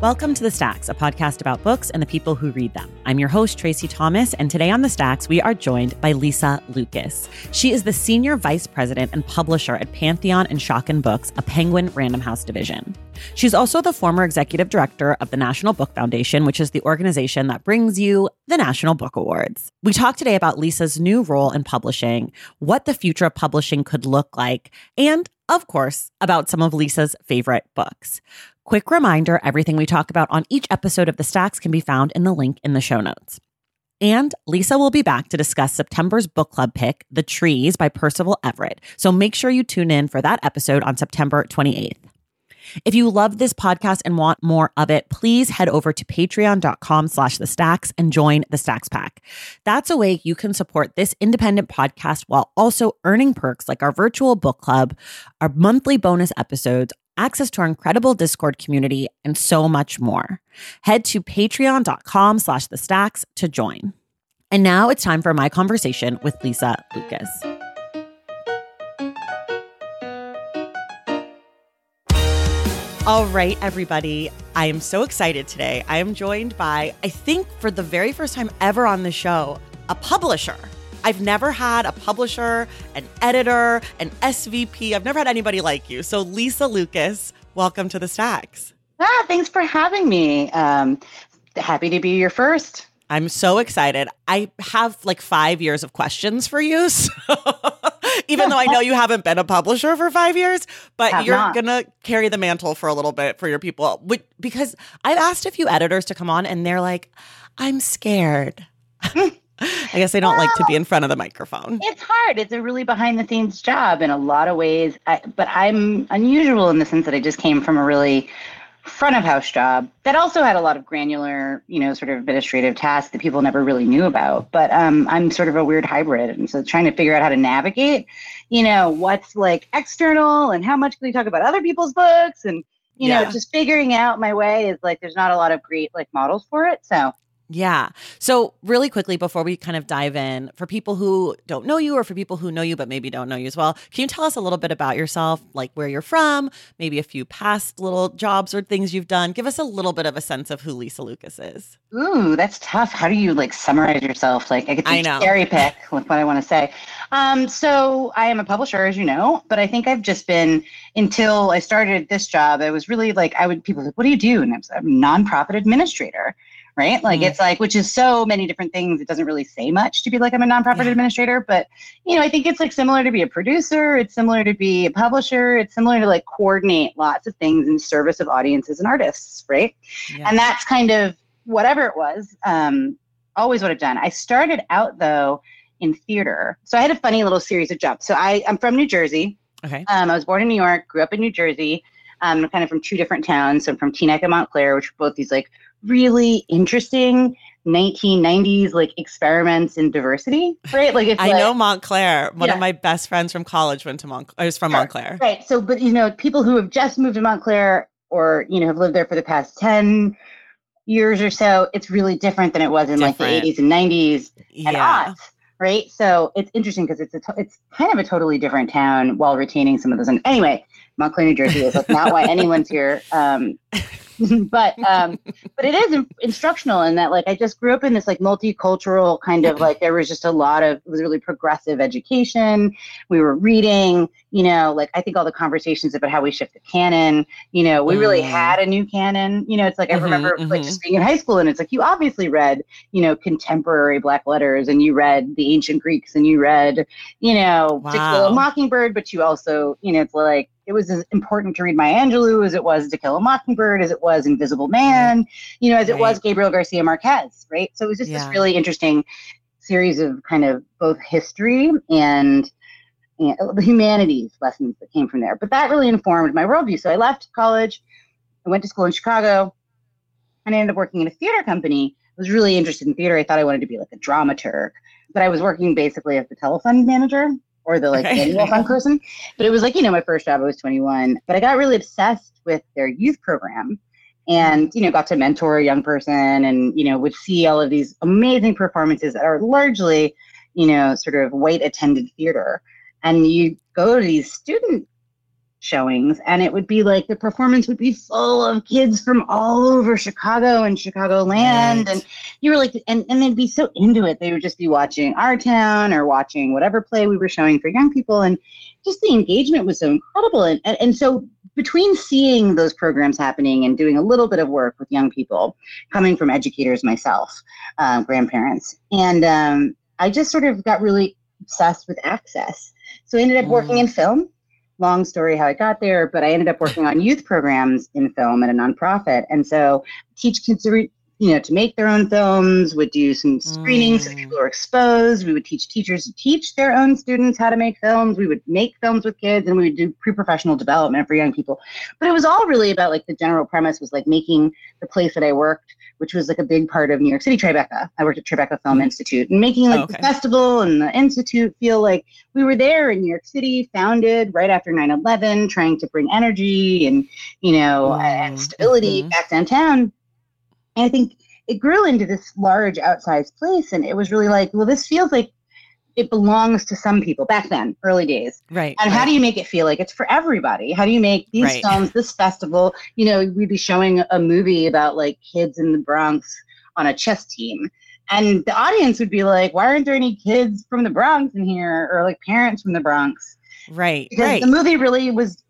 Welcome to The Stacks, a podcast about books and the people who read them. I'm your host, Tracy Thomas, and today on The Stacks, we are joined by Lisa Lucas. She is the Senior Vice President and Publisher at Pantheon and Schocken Books, a Penguin Random House division. She's also the former Executive Director of the National Book Foundation, which is the organization that brings you the National Book Awards. We talk today about Lisa's new role in publishing, what the future of publishing could look like, and of course, about some of Lisa's favorite books. Quick reminder everything we talk about on each episode of The Stacks can be found in the link in the show notes. And Lisa will be back to discuss September's book club pick, The Trees by Percival Everett. So make sure you tune in for that episode on September 28th. If you love this podcast and want more of it, please head over to patreon.com slash the stacks and join the stacks pack. That's a way you can support this independent podcast while also earning perks like our virtual book club, our monthly bonus episodes, access to our incredible Discord community, and so much more. Head to patreon.com slash the stacks to join. And now it's time for my conversation with Lisa Lucas. All right, everybody. I am so excited today. I am joined by, I think for the very first time ever on the show, a publisher. I've never had a publisher, an editor, an SVP. I've never had anybody like you. So, Lisa Lucas, welcome to the Stacks. Ah, thanks for having me. Um, happy to be your first. I'm so excited. I have like five years of questions for you. So even though I know you haven't been a publisher for five years, but Have you're not. to carry the mantle for a little bit for your people. Because I've asked a few editors to come on and they're like, I'm scared. I guess they don't like to be in front of the microphone. It's hard. It's a really behind the scenes job in a lot of ways. I, but I'm unusual in the sense that I just came from a really front of house job that also had a lot of granular, you know, sort of administrative tasks that people never really knew about. But um, I'm sort of a weird hybrid. And so trying to figure out how to navigate, you know, what's like external and how much can we talk about other people's books and, you Yeah. know, just figuring out my way is like there's not a lot of great like models for it. So Yeah. So, really quickly, before we kind of dive in, for people who don't know you or for people who know you but maybe don't know you as well, can you tell us a little bit about yourself, like where you're from, maybe a few past little jobs or things you've done? Give us a little bit of a sense of who Lisa Lucas is. Ooh, that's tough. How do you like summarize yourself? Like I get to cherry pick with what I want to say. Um, so I am a publisher, as you know, but I think I've just been until I started this job. I was really like I would people like, what do you do? And I was a nonprofit administrator, right? Like Mm. it's like which is so many different things. It doesn't really say much to be like I'm a nonprofit Yeah. administrator, but you know I think it's like similar to be a producer. It's similar to be a publisher. It's similar to like coordinate lots of things in service of audiences and artists, right? Yeah. and that's kind of whatever it was um, always what i've done i started out though in theater so i had a funny little series of jobs. so I, i'm from new jersey okay. um, i was born in new york grew up in new jersey um, kind of from two different towns so I'm from teaneck and montclair which are both these like really interesting 1990s like experiments in diversity right like it's I like, know Montclair. One Yeah. of my best friends from college went to Montclair. I was from Sure. Montclair. Right. So, but you know, people who have just moved to Montclair or you know have lived there for the past ten years or so, it's really different than it was in like the 80s and 90s and Yeah. aughts. right? So it's interesting because it's a to- it's kind of a totally different town while retaining some of those. And anyway, Montclair, New Jersey is like not why anyone's here. Um, but um, but it is in- instructional in that like I just grew up in this like multicultural kind of like there was just a lot of it was really progressive education. We were reading, you know, like I think all the conversations about how we shift the canon, you know, we really Mm. had a new canon. You know, it's like I Mhm, remember like mhm. just being in high school and it's like you obviously read, you know, contemporary black letters and you read the ancient Greeks and you read, you know, To Kill Wow. a Mockingbird, but you also, you know, it's like it was as important to read Maya Angelou as it was To Kill a Mockingbird, as it was Invisible Man, you know, as it was Gabriel Garcia Marquez, right? So it was just Yeah. this really interesting series of kind of both history and, and uh, the humanities lessons that came from there. But that really informed my worldview. So I left college, I went to school in Chicago, and I ended up working in a theater company. I was really interested in theater. I thought I wanted to be like a dramaturg, but I was working basically as the telefund manager or the like Okay. annual fund person. But it was like, you know, my first job, I was 21. But I got really obsessed with their youth program and, you know, got to mentor a young person and, you know, would see all of these amazing performances that are largely, you know, sort of white attended theater. And you go to these student showings and it would be like the performance would be full of kids from all over Chicago and Chicagoland Right. and you were like and, and they'd be so into it they would just be watching our town or watching whatever play we were showing for young people and just the engagement was so incredible and, and, and so between seeing those programs happening and doing a little bit of work with young people coming from educators myself um, grandparents and um, i just sort of got really obsessed with access so i ended up working Mm. in film long story how I got there, but I ended up working on youth programs in film at a nonprofit. And so teach re- you know, to make their own films, would do some screenings so Mm. people were exposed. We would teach teachers to teach their own students how to make films. We would make films with kids and we would do pre-professional development for young people. But it was all really about like the general premise was like making the place that I worked, which was like a big part of New York City, Tribeca. I worked at Tribeca Film Institute and making like Oh, the festival and the institute feel like we were there in New York City, founded right after 9-11, trying to bring energy and, you know, and Mm, stability mhm. back downtown. And I think it grew into this large outsized place. And it was really like, well, this feels like it belongs to some people back then, early days. Right. And right. how do you make it feel like it's for everybody? How do you make these Right. films, this festival? You know, we'd be showing a movie about like kids in the Bronx on a chess team. And the audience would be like, why aren't there any kids from the Bronx in here or like parents from the Bronx? right. Because Right. the movie really was,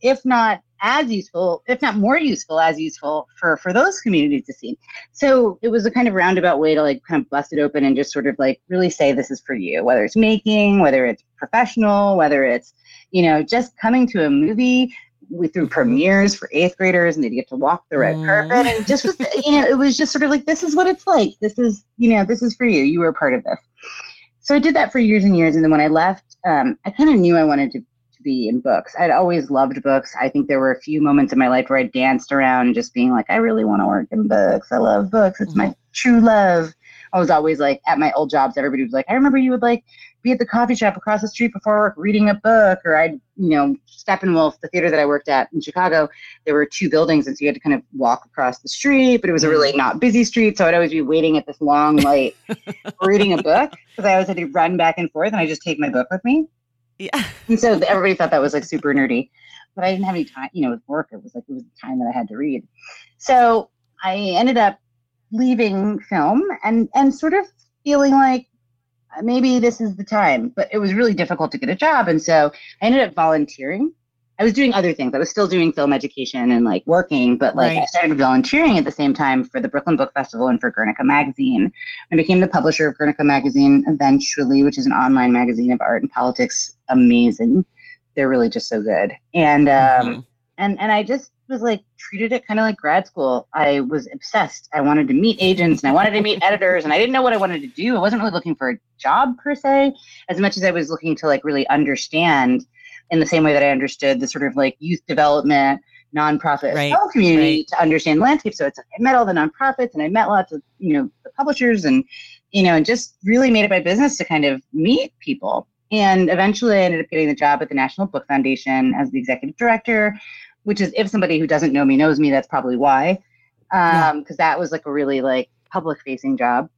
if not as useful, if not more useful, as useful for for those communities to see. So it was a kind of roundabout way to like kind of bust it open and just sort of like really say this is for you, whether it's making, whether it's professional, whether it's you know just coming to a movie. We threw premieres for eighth graders, and they get to walk the red Mm. carpet, and just was you know it was just sort of like this is what it's like. This is you know this is for you. You were a part of this. So I did that for years and years, and then when I left, um, I kind of knew I wanted to be in books. I'd always loved books. I think there were a few moments in my life where I danced around just being like, I really want to work in books. I love books. It's my mm-hmm. true love. I was always like at my old jobs, everybody was like, I remember you would like be at the coffee shop across the street before work reading a book, or I'd, you know, Steppenwolf, the theater that I worked at in Chicago, there were two buildings, and so you had to kind of walk across the street, but it was a really mm. not busy street, so I'd always be waiting at this long light reading a book because I always had to run back and forth, and I just take my book with me. Yeah. And so everybody thought that was like super nerdy, but I didn't have any time. You know, with work, it was like it was the time that I had to read. So I ended up leaving film and and sort of feeling like uh, maybe this is the time. But it was really difficult to get a job, and so I ended up volunteering. I was doing other things. I was still doing film education and like working, but like I started volunteering at the same time for the Brooklyn Book Festival and for Guernica Magazine. I became the publisher of Guernica Magazine eventually, which is an online magazine of art and politics. Amazing. They're really just so good. And um, Mhm. and and I just was like treated it kind of like grad school. I was obsessed. I wanted to meet agents and I wanted to meet editors and I didn't know what I wanted to do. I wasn't really looking for a job per se, as much as I was looking to like really understand in the same way that I understood the sort of like youth development nonprofit Right, community right. to understand landscape. So it's like I met all the nonprofits and I met lots of, you know, the publishers and, you know, and just really made it my business to kind of meet people. And eventually I ended up getting the job at the National Book Foundation as the executive director, which is if somebody who doesn't know me knows me, that's probably why. Um, Yeah. because that was like a really like public facing job.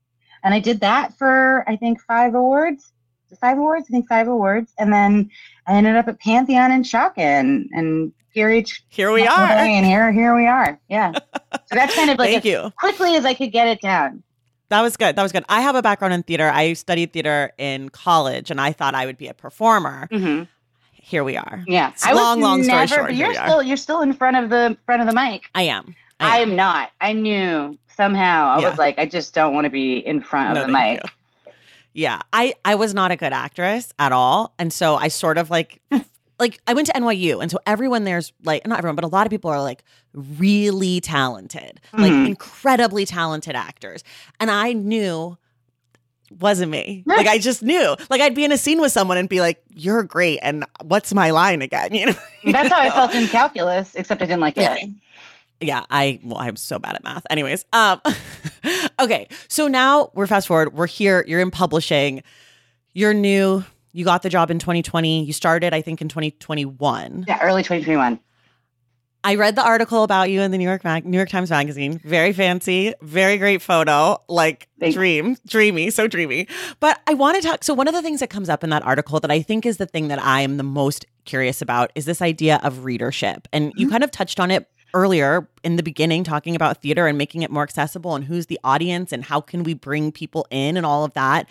and I did that for I think five awards. Five awards, I think five awards, and then I ended up at Pantheon and Schocken, and here each here we are, and here here we are. Yeah, so that's kind of like Thank you. quickly as I could get it down. That was good. That was good. I have a background in theater. I studied theater in college, and I thought I would be a performer. Mm-hmm. Here we are. Yeah, it's I long, long story short. You're still you're still in front of the front of the mic. I am. I, am. not. I knew somehow. I yeah. was like, I just don't want to be in front of no, the mic. You. Yeah, I I was not a good actress at all, and so I sort of like like I went to NYU, and so everyone there's like not everyone, but a lot of people are like really talented, mm-hmm. like incredibly talented actors, and I knew wasn't me. Like I just knew. Like I'd be in a scene with someone and be like, "You're great," and what's my line again? You know. That's how I felt in calculus, except I didn't like it. Yeah, I well, I'm so bad at math. Anyways, um, okay, so now we're fast forward. We're here. You're in publishing. You're new. You got the job in 2020. You started, I think, in 2021. Yeah, early 2021. I read the article about you in the New York Mag- New York Times Magazine. Very fancy, very great photo, like Thanks. dream, dreamy, so dreamy. But I want to talk. So one of the things that comes up in that article that I think is the thing that I am the most curious about is this idea of readership, and mm-hmm. you kind of touched on it earlier in the beginning, talking about theater and making it more accessible, and who's the audience, and how can we bring people in, and all of that.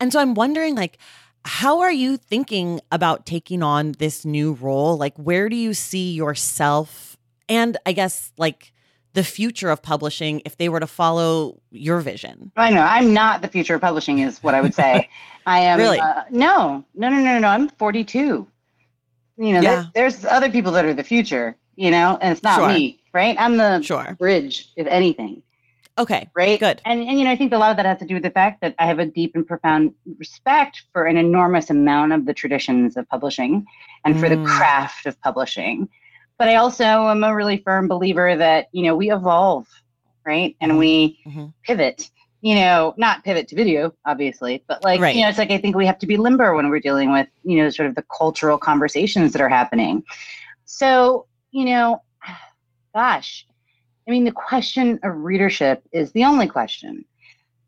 And so I'm wondering, like how are you thinking about taking on this new role? Like, where do you see yourself and I guess like the future of publishing if they were to follow your vision? I know I'm not the future of publishing, is what I would say. I am really uh, no, no, no, no, no. I'm 42. You know, yeah. there's other people that are the future. You know, and it's not sure. me, right? I'm the sure. bridge, if anything. Okay. Right. Good. And and you know, I think a lot of that has to do with the fact that I have a deep and profound respect for an enormous amount of the traditions of publishing and mm. for the mm. craft of publishing. But I also am a really firm believer that, you know, we evolve, right? And mm-hmm. we mm-hmm. pivot. You know, not pivot to video, obviously, but like, right. you know, it's like I think we have to be limber when we're dealing with, you know, sort of the cultural conversations that are happening. So, you know, gosh, I mean, the question of readership is the only question.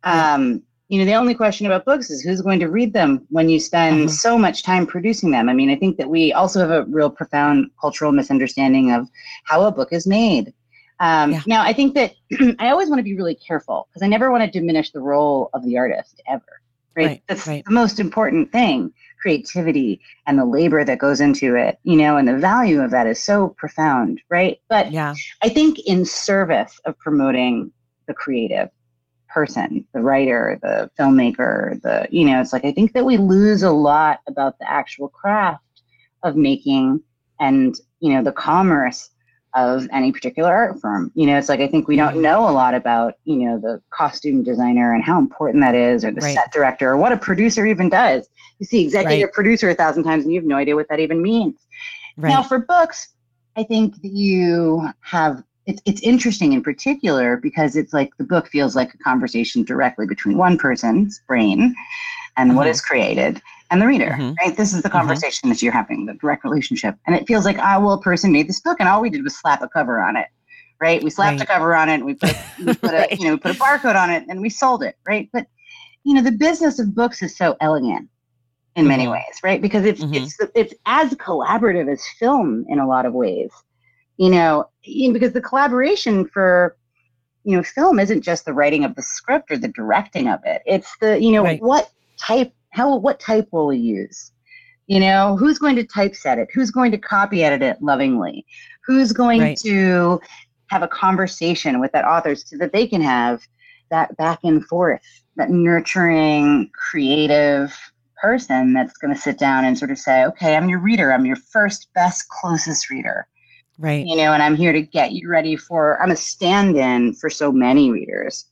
Um, you know, the only question about books is who's going to read them when you spend mm-hmm. so much time producing them. I mean, I think that we also have a real profound cultural misunderstanding of how a book is made. Um, yeah. Now, I think that I always want to be really careful because I never want to diminish the role of the artist ever. Right? right That's right. the most important thing creativity and the labor that goes into it, you know, and the value of that is so profound, right? But yeah. I think in service of promoting the creative person, the writer, the filmmaker, the, you know, it's like I think that we lose a lot about the actual craft of making and, you know, the commerce of any particular art form. You know, it's like I think we don't mm-hmm. know a lot about, you know, the costume designer and how important that is, or the right. set director, or what a producer even does. You see executive right. producer a thousand times and you have no idea what that even means. Right. Now, for books, I think that you have it's it's interesting in particular because it's like the book feels like a conversation directly between one person's brain and mm-hmm. what is created and the reader, mm-hmm. right? This is the mm-hmm. conversation mm-hmm. that you're having, the direct relationship. And it feels like, ah, well, a person made this book and all we did was slap a cover on it, right? We slapped right. a cover on it and we put, we put a, you know, we put a barcode on it and we sold it, right? But, you know, the business of books is so elegant in many mm-hmm. ways, right? Because it's, mm-hmm. it's, it's as collaborative as film in a lot of ways, you know, because the collaboration for, you know, film isn't just the writing of the script or the directing of it. It's the, you know, right. what type how what type will we use? You know, who's going to typeset it? Who's going to copy edit it lovingly? Who's going right. to have a conversation with that author so that they can have that back and forth, that nurturing, creative person that's going to sit down and sort of say, okay, I'm your reader. I'm your first, best, closest reader. Right. You know, and I'm here to get you ready for, I'm a stand in for so many readers.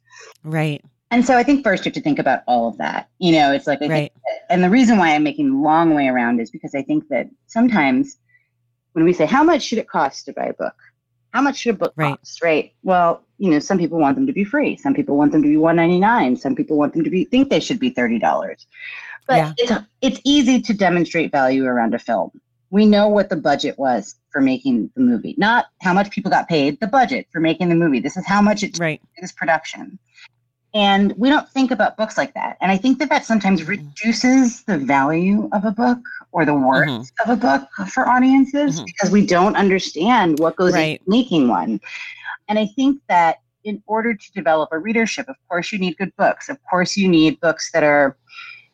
Right. And so I think first you have to think about all of that. You know, it's like, right. and the reason why I'm making the long way around is because I think that sometimes when we say, how much should it cost to buy a book? How much should a book right. cost? Right. Well, you know, some people want them to be free. Some people want them to be 199. Some people want them to be, think they should be $30. But yeah. it's, it's easy to demonstrate value around a film. We know what the budget was for making the movie, not how much people got paid, the budget for making the movie. This is how much it right. this production And we don't think about books like that. And I think that that sometimes mm-hmm. reduces the value of a book or the worth mm-hmm. of a book for audiences mm-hmm. because we don't understand what goes right. into making one. And I think that in order to develop a readership, of course, you need good books. Of course, you need books that are,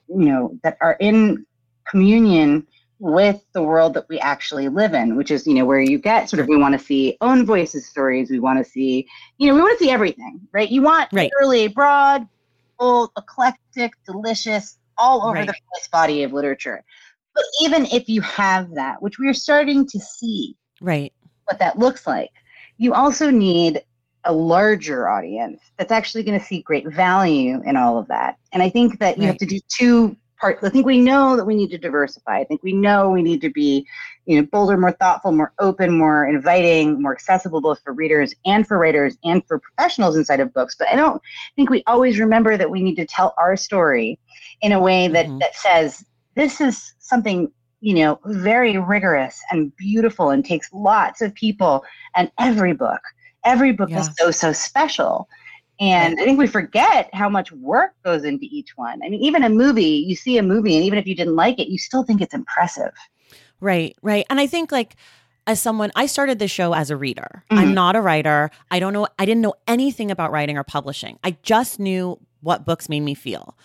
you know, that are in communion with the world that we actually live in, which is, you know, where you get sort of, we want to see own voices stories. We want to see, you know, we want to see everything, right? You want right. really broad, full, eclectic, delicious, all over right. the place body of literature. But even if you have that, which we are starting to see, right, what that looks like, you also need a larger audience that's actually going to see great value in all of that. And I think that you right. have to do two I think we know that we need to diversify. I think we know we need to be, you know, bolder, more thoughtful, more open, more inviting, more accessible both for readers and for writers and for professionals inside of books. But I don't think we always remember that we need to tell our story in a way that mm-hmm. that says this is something you know very rigorous and beautiful and takes lots of people and every book every book is so so special and I think we forget how much work goes into each one. I mean, even a movie, you see a movie, and even if you didn't like it, you still think it's impressive. Right, right. And I think, like, as someone, I started this show as a reader. Mm-hmm. I'm not a writer. I don't know, I didn't know anything about writing or publishing. I just knew what books made me feel.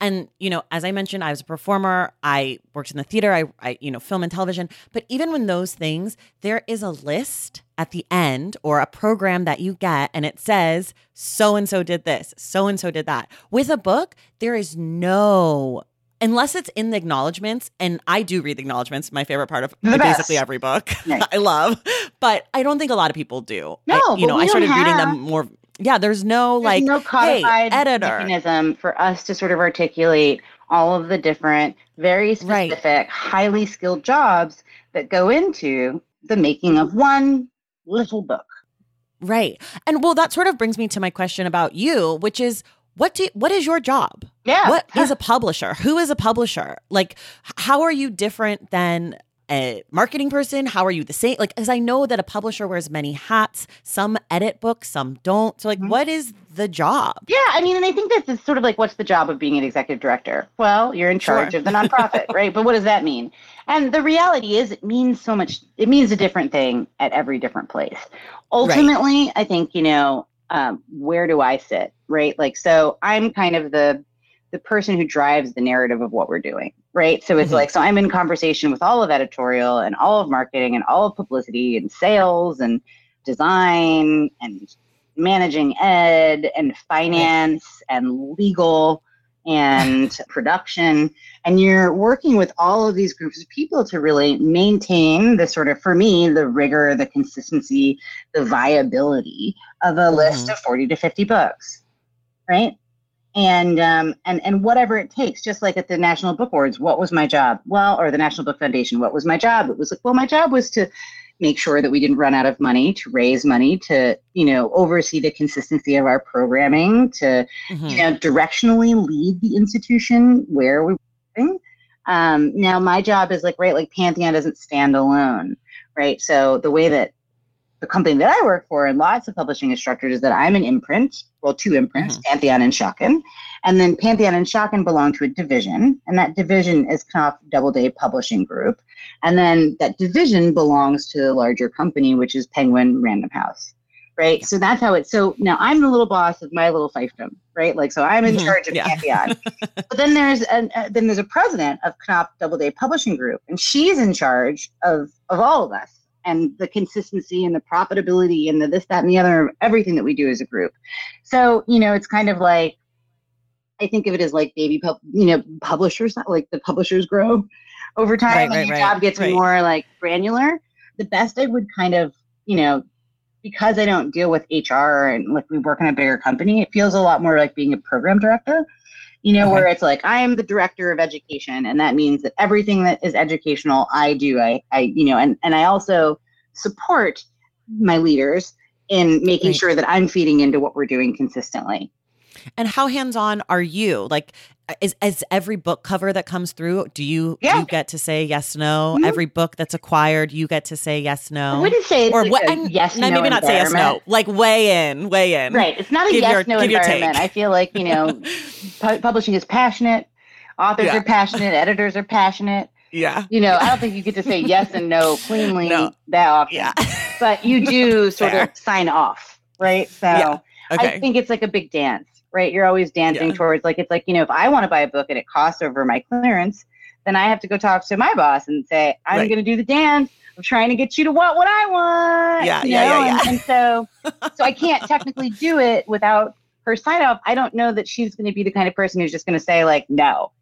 And, you know, as I mentioned, I was a performer. I worked in the theater, I, I, you know, film and television. But even when those things, there is a list at the end or a program that you get and it says, so and so did this, so and so did that. With a book, there is no unless it's in the acknowledgments, and I do read the acknowledgments, my favorite part of basically every book nice. I love, but I don't think a lot of people do. No, I, you know, I started have, reading them more yeah, there's no there's like no codified hey, editor mechanism for us to sort of articulate all of the different, very specific, right. highly skilled jobs that go into the making of one little book. Right. And well, that sort of brings me to my question about you, which is what do what is your job? Yeah. What is a publisher? Who is a publisher? Like how are you different than a marketing person? How are you the same? Like, as I know that a publisher wears many hats. Some edit books, some don't. So, like, mm-hmm. what is the job? Yeah, I mean, and I think this is sort of like, what's the job of being an executive director? Well, you're in charge sure. of the nonprofit, right? But what does that mean? And the reality is, it means so much. It means a different thing at every different place. Ultimately, right. I think you know, um, where do I sit, right? Like, so I'm kind of the the person who drives the narrative of what we're doing, right? So it's mm-hmm. like, so I'm in conversation with all of editorial and all of marketing and all of publicity and sales and design and managing ed and finance and legal and production. And you're working with all of these groups of people to really maintain the sort of, for me, the rigor, the consistency, the viability of a mm-hmm. list of 40 to 50 books, right? And um, and and whatever it takes. Just like at the National Book Awards, what was my job? Well, or the National Book Foundation, what was my job? It was like, well, my job was to make sure that we didn't run out of money, to raise money, to you know oversee the consistency of our programming, to mm-hmm. you know directionally lead the institution where we're going. Um, now, my job is like right, like Pantheon doesn't stand alone, right? So the way that the company that I work for and lots of publishing instructors is that I'm an imprint, well, two imprints, mm-hmm. Pantheon and Schocken. And then Pantheon and Schocken belong to a division, and that division is Knopf Doubleday Publishing Group. And then that division belongs to the larger company, which is Penguin Random House. Right. So that's how it so now I'm the little boss of my little fiefdom, right? Like so I'm in mm-hmm. charge of yeah. Pantheon. but then there's an uh, then there's a president of Knopf Doubleday Publishing Group, and she's in charge of of all of us and the consistency and the profitability and the this, that, and the other, everything that we do as a group. So, you know, it's kind of like, I think of it as like baby, pub, you know, publishers, like the publishers grow over time right, and right, your right, job gets more like granular. The best I would kind of, you know, because I don't deal with HR and like we work in a bigger company, it feels a lot more like being a program director you know, okay. where it's like I'm the director of education, and that means that everything that is educational, I do. I, I, you know, and and I also support my leaders in making right. sure that I'm feeding into what we're doing consistently. And how hands on are you? Like, is is every book cover that comes through do you Yeah. you get to say yes no Mhm. every book that's acquired you get to say yes no I wouldn't say or what yes no, maybe not say yes no like weigh in weigh in Right. It's not a Give yes your- no environment. I feel like, you know, pu- publishing is passionate. Authors Yeah. are passionate. Editors are passionate. yeah You know, I don't think you get to say yes and no cleanly No. that often. yeah But you do sort Fair. of sign off, right? So Yeah. okay I think it's like a big dance, right? You're always dancing Yeah. towards like it's like, you know, if I want to buy a book and it costs over my clearance, then I have to go talk to my boss and say, I'm Right. gonna do the dance. I'm trying to get you to want what I want. Yeah, you yeah, know? yeah, And, yeah. and so so I can't technically do it without her sign off. I don't know that she's gonna be the kind of person who's just gonna say like no.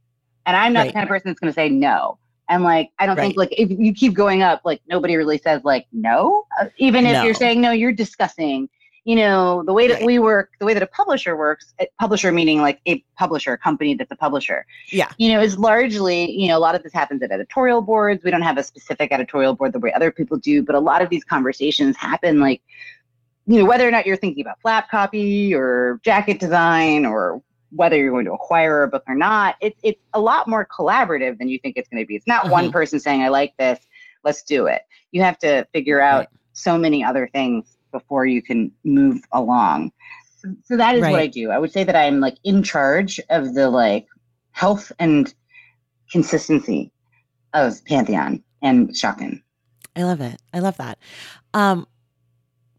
And I'm not Right. the kind of person that's gonna say no. And like I don't think like if you keep going up, like nobody really says like no. Uh, even if No. you're saying no, you're discussing you know the way that Right. we work the way that a publisher works a publisher meaning like a publisher a company that's a publisher Yeah. you know is largely you know a lot of this happens at editorial boards we don't have a specific editorial board the way other people do but a lot of these conversations happen like you know whether or not you're thinking about flap copy or jacket design or whether you're going to acquire a book or not it's it's a lot more collaborative than you think it's going to be it's not one Mhm. person saying i like this let's do it you have to figure out Right. so many other things before you can move along. So, so that is what I do. I would say that I'm like in charge of the like health and consistency of Pantheon and Schocken. i love it i love that um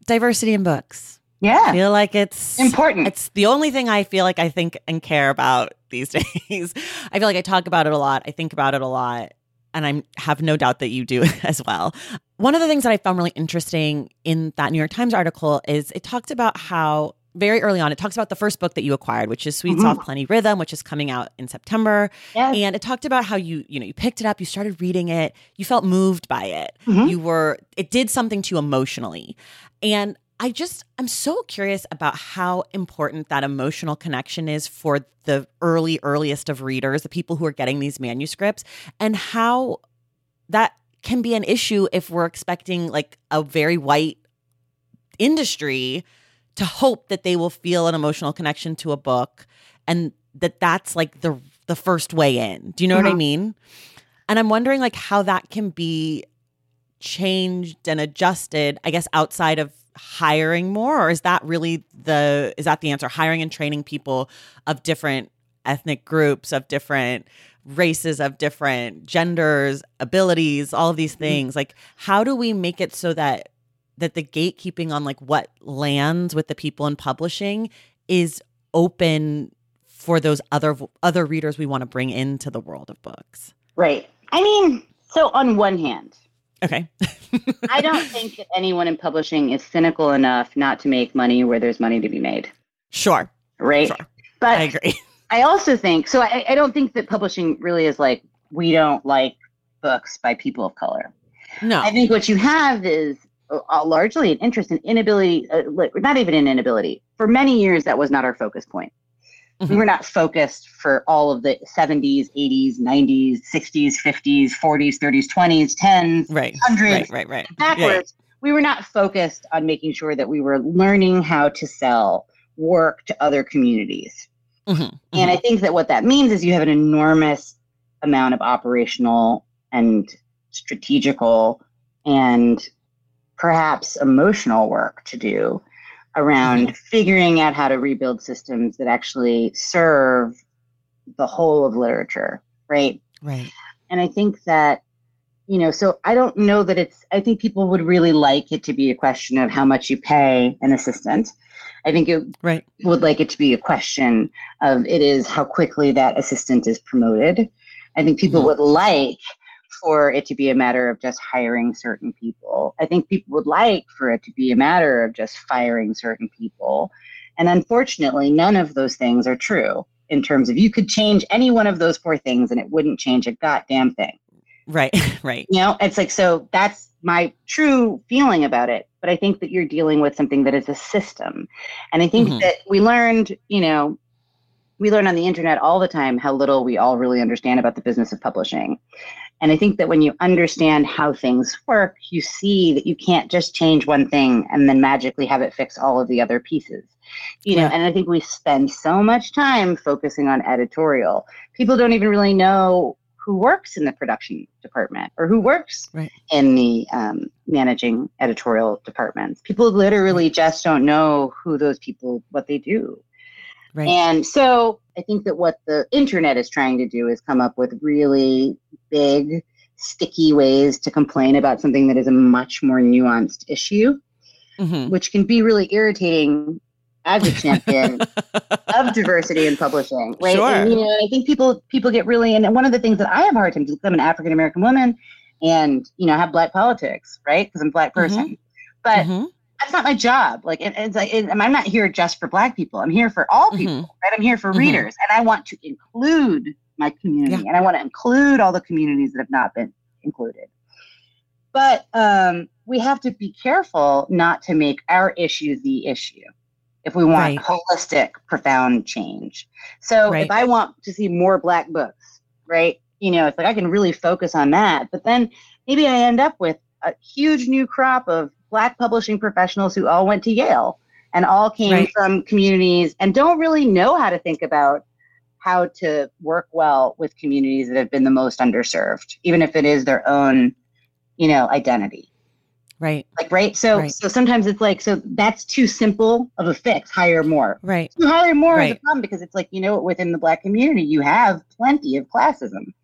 diversity in books Yeah. i feel like it's Important. It's the only thing I feel like I think and care about these days. I feel like I talk about it a lot. I think about it a lot. And I have no doubt that you do as well. One of the things that I found really interesting in that New York Times article is it talked about how very early on, it talks about the first book that you acquired, which is Sweet Mhm. Soft Plenty Rhythm, which is coming out in September. yes. And it talked about how you, you know, you picked it up, you started reading it, you felt moved by it Mhm. you were it did something to you emotionally and i just i'm so curious about how important that emotional connection is for the early earliest of readers the people who are getting these manuscripts and how that can be an issue if we're expecting like a very white industry to hope that they will feel an emotional connection to a book and that that's like the the first way in. Do you know what i Mhm. mean? And i'm wondering like how that can be changed and adjusted i guess outside of hiring more or is that really the is that the answer? Hiring and training people of different ethnic groups of different races of different genders abilities all of these mm-hmm. things like how do we make it so that that the gatekeeping on like what lands with the people in publishing is open for those other other readers we want to bring into the world of books right. I mean, so on one hand, okay I don't think that anyone in publishing is cynical enough not to make money where there's money to be made. sure Right. Sure. But i agree I also think so. I, I don't think that publishing really is like we don't like books by people of color. no I think what you have is uh, largely an interest in inability, uh, not even an inability. For many years, that was not our focus point. We Mhm. were not focused for all of the 70s, 80s, 90s, 60s, 50s, 40s, 30s, 20s, 10s, right 100s, right right right Yeah, backwards. We were not focused on making sure that we were learning how to sell work to other communities. Yeah. Mhm, And I think that what that means is you have an enormous amount of operational and strategical and perhaps emotional work to do around figuring out how to rebuild systems that actually serve the whole of literature, right? right And I think that, you know, so I don't know that it's, I think people would really like it to be a question of how much you pay an assistant. I think it right would like it to be a question of it is how quickly that assistant is promoted. I think people Mhm. would like for it to be a matter of just hiring certain people. I think people would like for it to be a matter of just firing certain people. And unfortunately, none of those things are true in terms of you could change any one of those four things and it wouldn't change a goddamn thing. right right You know, it's like, so that's my true feeling about it. But I think that you're dealing with something that is a system. And I think Mhm. that we learned, you know, we learn on the internet all the time how little we all really understand about the business of publishing. And I think that when you understand how things work, you see that you can't just change one thing and then magically have it fix all of the other pieces. You know, yeah. and I think we spend so much time focusing on editorial. People don't even really know who works in the production department or who works right. in the um, managing editorial departments. People literally just don't know who those people, what they do. Right. And so I think that what the internet is trying to do is come up with really big, sticky ways to complain about something that is a much more nuanced issue, mm-hmm. which can be really irritating as a champion of diversity in publishing, right? Sure. And, you know, I think people people get really and one of the things that I have a hard time because I'm an African American woman and you know have black politics, right? Because I'm a black mm-hmm. person, mm-hmm. but mm-hmm. that's not my job. Like, it, it's like it, I'm not here just for black people. I'm here for all people, mm-hmm. right? I'm here for mm-hmm. readers, and I want to include my community, yeah. and I want to include all the communities that have not been included. But um, we have to be careful not to make our issue the issue if we want right. holistic, profound change. So right. if I want to see more black books, right? You know, it's like I can really focus on that. But then maybe I end up with a huge new crop of black publishing professionals who all went to Yale and all came right. from communities and don't really know how to think about how to work well with communities that have been the most underserved, even if it is their own, you know, identity. Right. Like right. So right. so sometimes it's like so that's too simple of a fix. Hire more. Right. To hire more right. is a problem because it's like you know within the black community you have plenty of classism.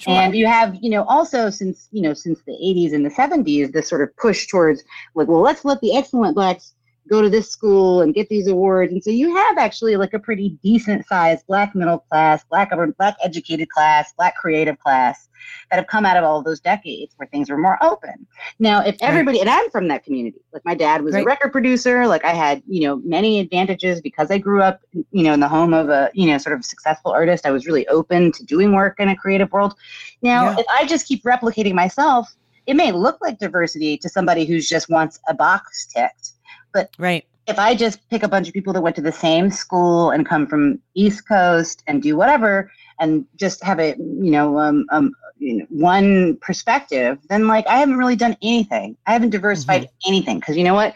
Sure. And you have, you know, also since, you know, since the 80s and the 70s, this sort of push towards like, well, let's let the excellent blacks go to this school and get these awards. And so you have actually like a pretty decent sized black middle class, black black educated class, black creative class that have come out of all of those decades where things were more open. Now, if everybody, right. and I'm from that community, like my dad was right. a record producer, like I had, you know, many advantages because I grew up, you know, in the home of a, you know, sort of successful artist. I was really open to doing work in a creative world. Now, yeah. if I just keep replicating myself, it may look like diversity to somebody who's just wants a box ticked. But right if I just pick a bunch of people that went to the same school and come from East Coast and do whatever and just have a you know um, um you know, one perspective, then like I haven't really done anything. I haven't diversified mm-hmm. anything because you know what?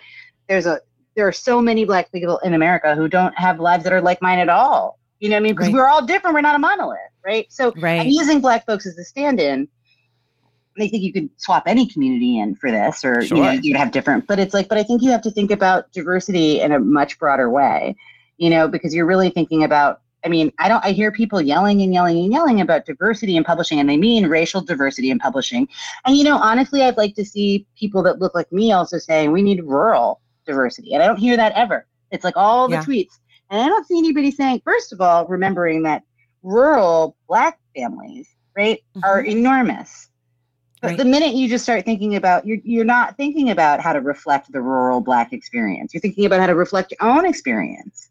There's a there are so many black people in America who don't have lives that are like mine at all. You know what I mean? Because right. we're all different. We're not a monolith, right? So right. I'm using black folks as the stand-in. I think you could swap any community in for this, or sure. you know, you'd have different. But it's like, but I think you have to think about diversity in a much broader way, you know, because you're really thinking about I mean, I don't I hear people yelling and yelling and yelling about diversity in publishing and they mean racial diversity in publishing. And you know, honestly, I'd like to see people that look like me also saying we need rural diversity. And I don't hear that ever. It's like all the yeah. tweets. And I don't see anybody saying, first of all, remembering that rural black families, right, mm-hmm. are enormous. But right. the minute you just start thinking about you're you're not thinking about how to reflect the rural black experience. You're thinking about how to reflect your own experience.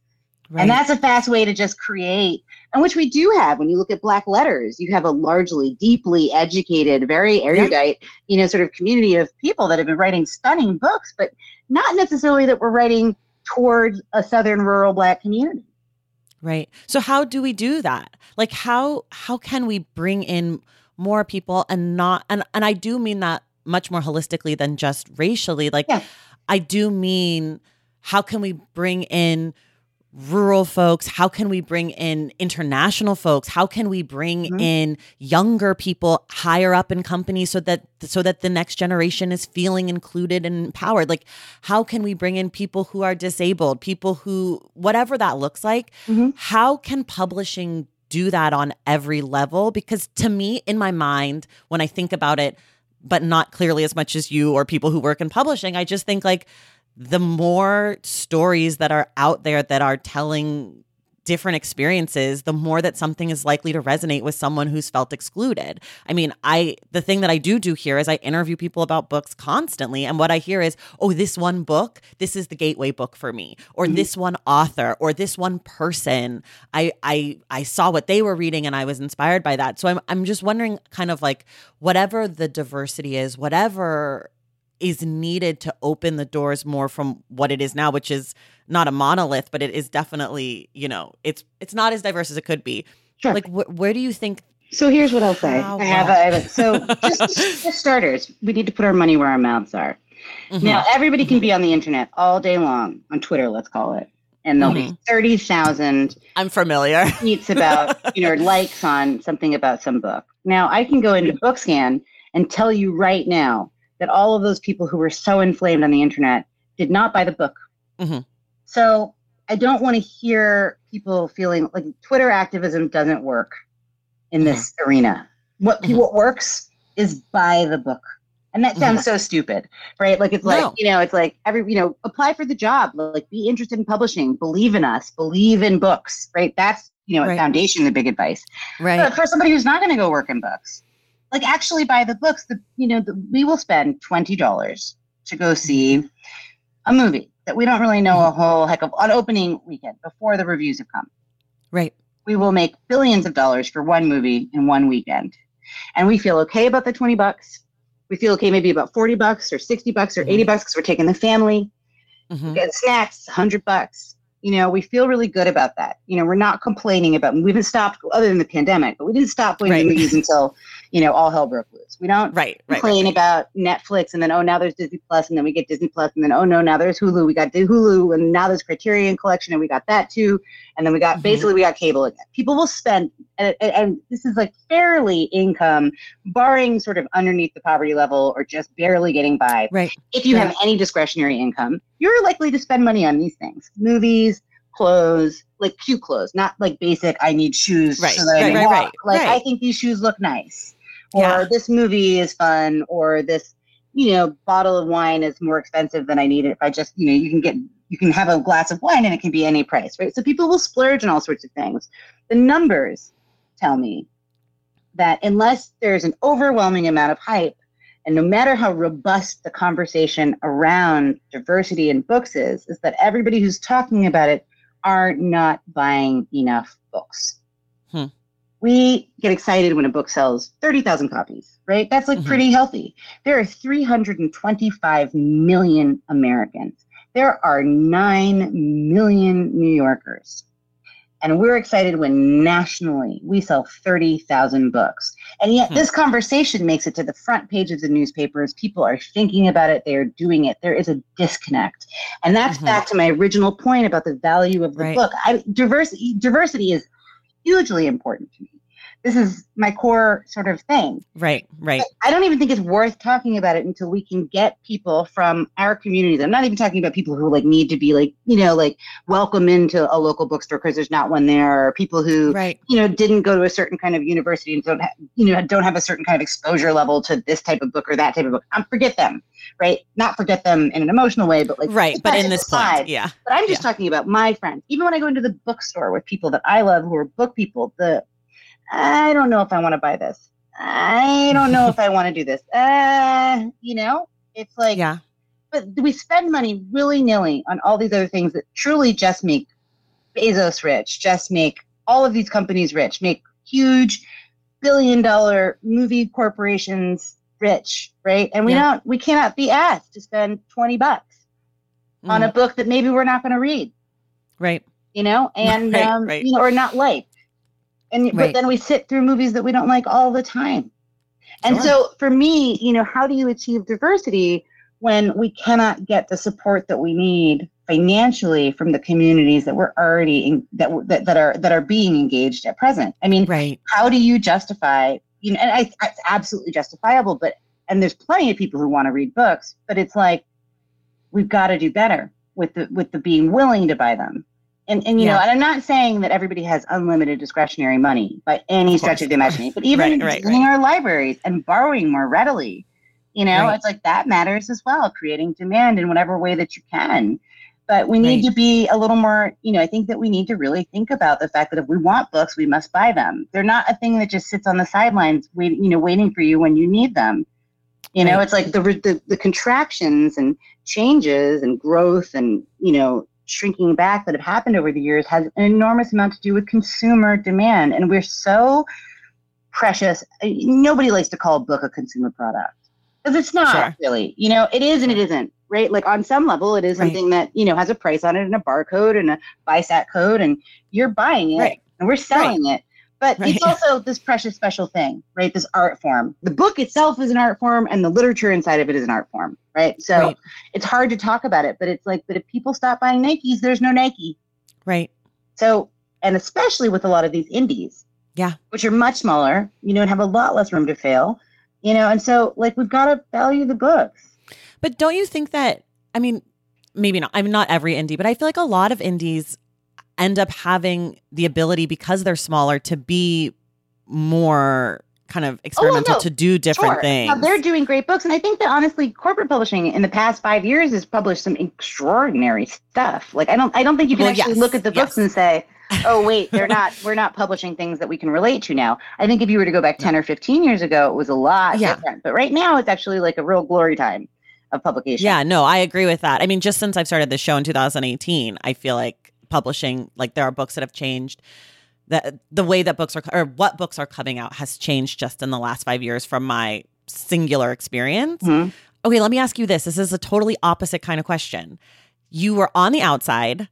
Right. And that's a fast way to just create, and which we do have. When you look at Black letters, you have a largely, deeply educated, very erudite, yeah. you know, sort of community of people that have been writing stunning books, but not necessarily that we're writing towards a Southern rural Black community. Right. So how do we do that? Like how how can we bring in more people and not and and I do mean that much more holistically than just racially. Like yeah. I do mean how can we bring in rural folks? How can we bring in international folks? How can we bring mm-hmm. in younger people higher up in companies so that so that the next generation is feeling included and empowered? Like how can we bring in people who are disabled, people who whatever that looks like? Mm-hmm. How can publishing do that on every level because to me in my mind when I think about it but not clearly as much as you or people who work in publishing, I just think like the more stories that are out there that are telling different experiences, the more that something is likely to resonate with someone who's felt excluded. I mean, I the thing that I do do here is I interview people about books constantly and what I hear is, "Oh, this one book, this is the gateway book for me." Or mm-hmm. this one author or this one person, I I I saw what they were reading and I was inspired by that. So I'm I'm just wondering kind of like whatever the diversity is, whatever is needed to open the doors more from what it is now, which is not a monolith, but it is definitely, you know, it's it's not as diverse as it could be. Sure. Like, wh- where do you think So here's what I'll say. I have, I have so just for starters, we need to put our money where our mouths are. Mm-hmm. Now everybody can be on the internet all day long on Twitter, let's call it, and there'll mm-hmm. be thirty thousand. I'm familiar. tweets about you know likes on something about some book. Now I can go into BookScan and tell you right now that all of those people who were so inflamed on the internet did not buy the book. Mm-hmm. So I don't want to hear people feeling like Twitter activism doesn't work in mm-hmm. this arena. What mm-hmm. what works is buy the book. And that sounds mm-hmm. so stupid, right? Like it's like, no. you know, it's like every, you know, apply for the job, like be interested in publishing, believe in us, believe in books, right? That's, you know, right. foundation, the big advice. Right. But for somebody who's not going to go work in books, like actually buy the books, the, you know, the, we will spend $20 to go see a movie that we don't really know a whole heck of on opening weekend before the reviews have come. Right. We will make billions of dollars for one movie in one weekend. And we feel okay about the 20 bucks. We feel okay maybe about 40 bucks or 60 bucks or mm-hmm. 80 bucks because we're taking the family. Mm-hmm. Get snacks, 100 bucks you know, we feel really good about that. You know, we're not complaining about, we haven't stopped other than the pandemic, but we didn't stop going right. to movies until, you know, all hell broke loose. We don't right, complain right, right, about Netflix and then, oh, now there's Disney Plus and then we get Disney Plus and then, oh, no, now there's Hulu. We got the Hulu and now there's Criterion Collection and we got that too. And then we got, mm-hmm. basically we got cable again. People will spend, and, and this is like fairly income, barring sort of underneath the poverty level or just barely getting by. Right. If you have any discretionary income, you're likely to spend money on these things, movies, clothes, like cute clothes, not like basic. I need shoes right. so that right, I right, walk. Right, like I think these shoes look nice, or yeah. this movie is fun, or this you know bottle of wine is more expensive than I need it. If I just you know you can get you can have a glass of wine and it can be any price, right? So people will splurge on all sorts of things. The numbers tell me that unless there's an overwhelming amount of hype and no matter how robust the conversation around diversity in books is, is that everybody who's talking about it are not buying enough books. Hmm. We get excited when a book sells 30,000 copies, right? That's like mm-hmm. pretty healthy. There are 325 million Americans. There are 9 million New Yorkers. And we're excited when nationally we sell 30,000 books. And yet, hmm. this conversation makes it to the front page of the newspapers. People are thinking about it, they are doing it. There is a disconnect. And that's mm-hmm. back to my original point about the value of the right. book. I, diversity, diversity is hugely important to me. This is my core sort of thing. Right, right. I don't even think it's worth talking about it until we can get people from our communities. I'm not even talking about people who like need to be like, you know, like welcome into a local bookstore because there's not one there, or people who, right. you know, didn't go to a certain kind of university and don't, ha- you know, don't have a certain kind of exposure level to this type of book or that type of book. I'm forget them, right? Not forget them in an emotional way, but like right. But in this point, yeah. But I'm just yeah. talking about my friends. Even when I go into the bookstore with people that I love who are book people, the I don't know if I want to buy this. I don't know if I want to do this. Uh, you know, it's like, yeah. But we spend money willy nilly on all these other things that truly just make Bezos rich, just make all of these companies rich, make huge billion dollar movie corporations rich, right? And we yeah. don't, we cannot be asked to spend 20 bucks mm. on a mm-hmm. book that maybe we're not going to read. Right. You know, and, right, um, right. you know, or not like. And right. but then we sit through movies that we don't like all the time. And sure. so for me, you know, how do you achieve diversity when we cannot get the support that we need financially from the communities that we're already in, that, that that are that are being engaged at present? I mean, right. how do you justify, you know, and I, it's absolutely justifiable, but and there's plenty of people who want to read books, but it's like we've got to do better with the with the being willing to buy them and and you yeah. know, and I'm not saying that everybody has unlimited discretionary money by any of stretch of the imagination, but even right, right, right. our libraries and borrowing more readily, you know, right. it's like that matters as well. Creating demand in whatever way that you can. But we need to be a little more, you know, I think that we need to really think about the fact that if we want books, we must buy them. They're not a thing that just sits on the sidelines, waiting, you know, waiting for you when you need them. You know, it's like the, the the contractions and changes and growth and you know shrinking back that have happened over the years has an enormous amount to do with consumer demand. And we're so precious. Uh, nobody likes to call a book a consumer product because it's not sure. really. You know, it is and it isn't. Right, like on some level, it is right. something that you know has a price on it and a barcode and a BISAC code, and you're buying it, right. and we're selling right. it. But right. it's also this precious special thing, right? This art form. The book itself is an art form, and the literature inside of it is an art form, right? So right. it's hard to talk about it, but it's like, but if people stop buying Nikes, there's no Nike. Right. So, and especially with a lot of these indies, yeah, which are much smaller, you know, and have a lot less room to fail, you know, and so like we've got to value the books. But don't you think that? I mean, maybe not. I'm not every indie, but I feel like a lot of indies end up having the ability because they're smaller to be more kind of oh, experimental oh, no. to do different sure. things. Now, they're doing great books. And I think that honestly, corporate publishing in the past five years has published some extraordinary stuff. Like I don't I don't think you can well, actually yes. look at the books and say, oh wait, they're not we're not publishing things that we can relate to now. I think if you were to go back 10 or 15 years ago, it was a lot yeah. different. But right now it's actually like a real glory time of publication. Yeah, no, I agree with that. I mean, just since I've started the show in 2018, I feel like publishing, like there are books that have changed. That the way that books are or what books are coming out has changed just in the last five years from my singular experience. Mm-hmm. Okay, let me ask you this. This is a totally opposite kind of question. You were on the outside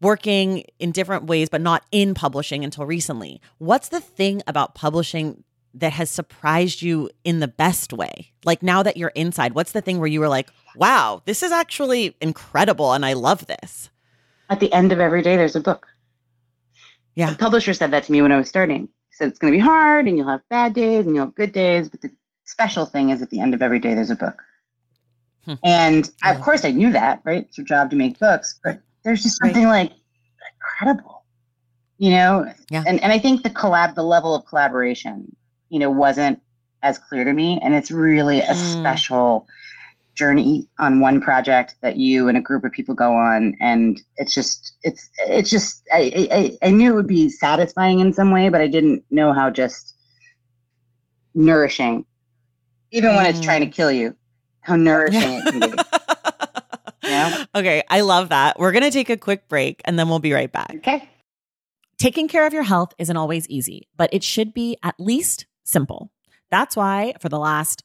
working in different ways, but not in publishing until recently. What's the thing about publishing that has surprised you in the best way? Like now that you're inside, what's the thing where you were like, wow, this is actually incredible and I love this? At the end of every day, there's a book. Yeah. The publisher said that to me when I was starting. He said it's going to be hard and you'll have bad days and you'll have good days, but the special thing is at the end of every day, there's a book. Hmm. And yeah. of course, I knew that, right? It's your job to make books, but there's just something right. like incredible, you know? Yeah. And, and I think the collab, the level of collaboration you know, wasn't as clear to me. And it's really a mm. special journey on one project that you and a group of people go on. And it's just, it's, it's just, I, I, I knew it would be satisfying in some way, but I didn't know how just nourishing, even mm. when it's trying to kill you, how nourishing it can be. Yeah. Okay, I love that. We're going to take a quick break and then we'll be right back. Okay. Taking care of your health isn't always easy, but it should be at least simple. That's why for the last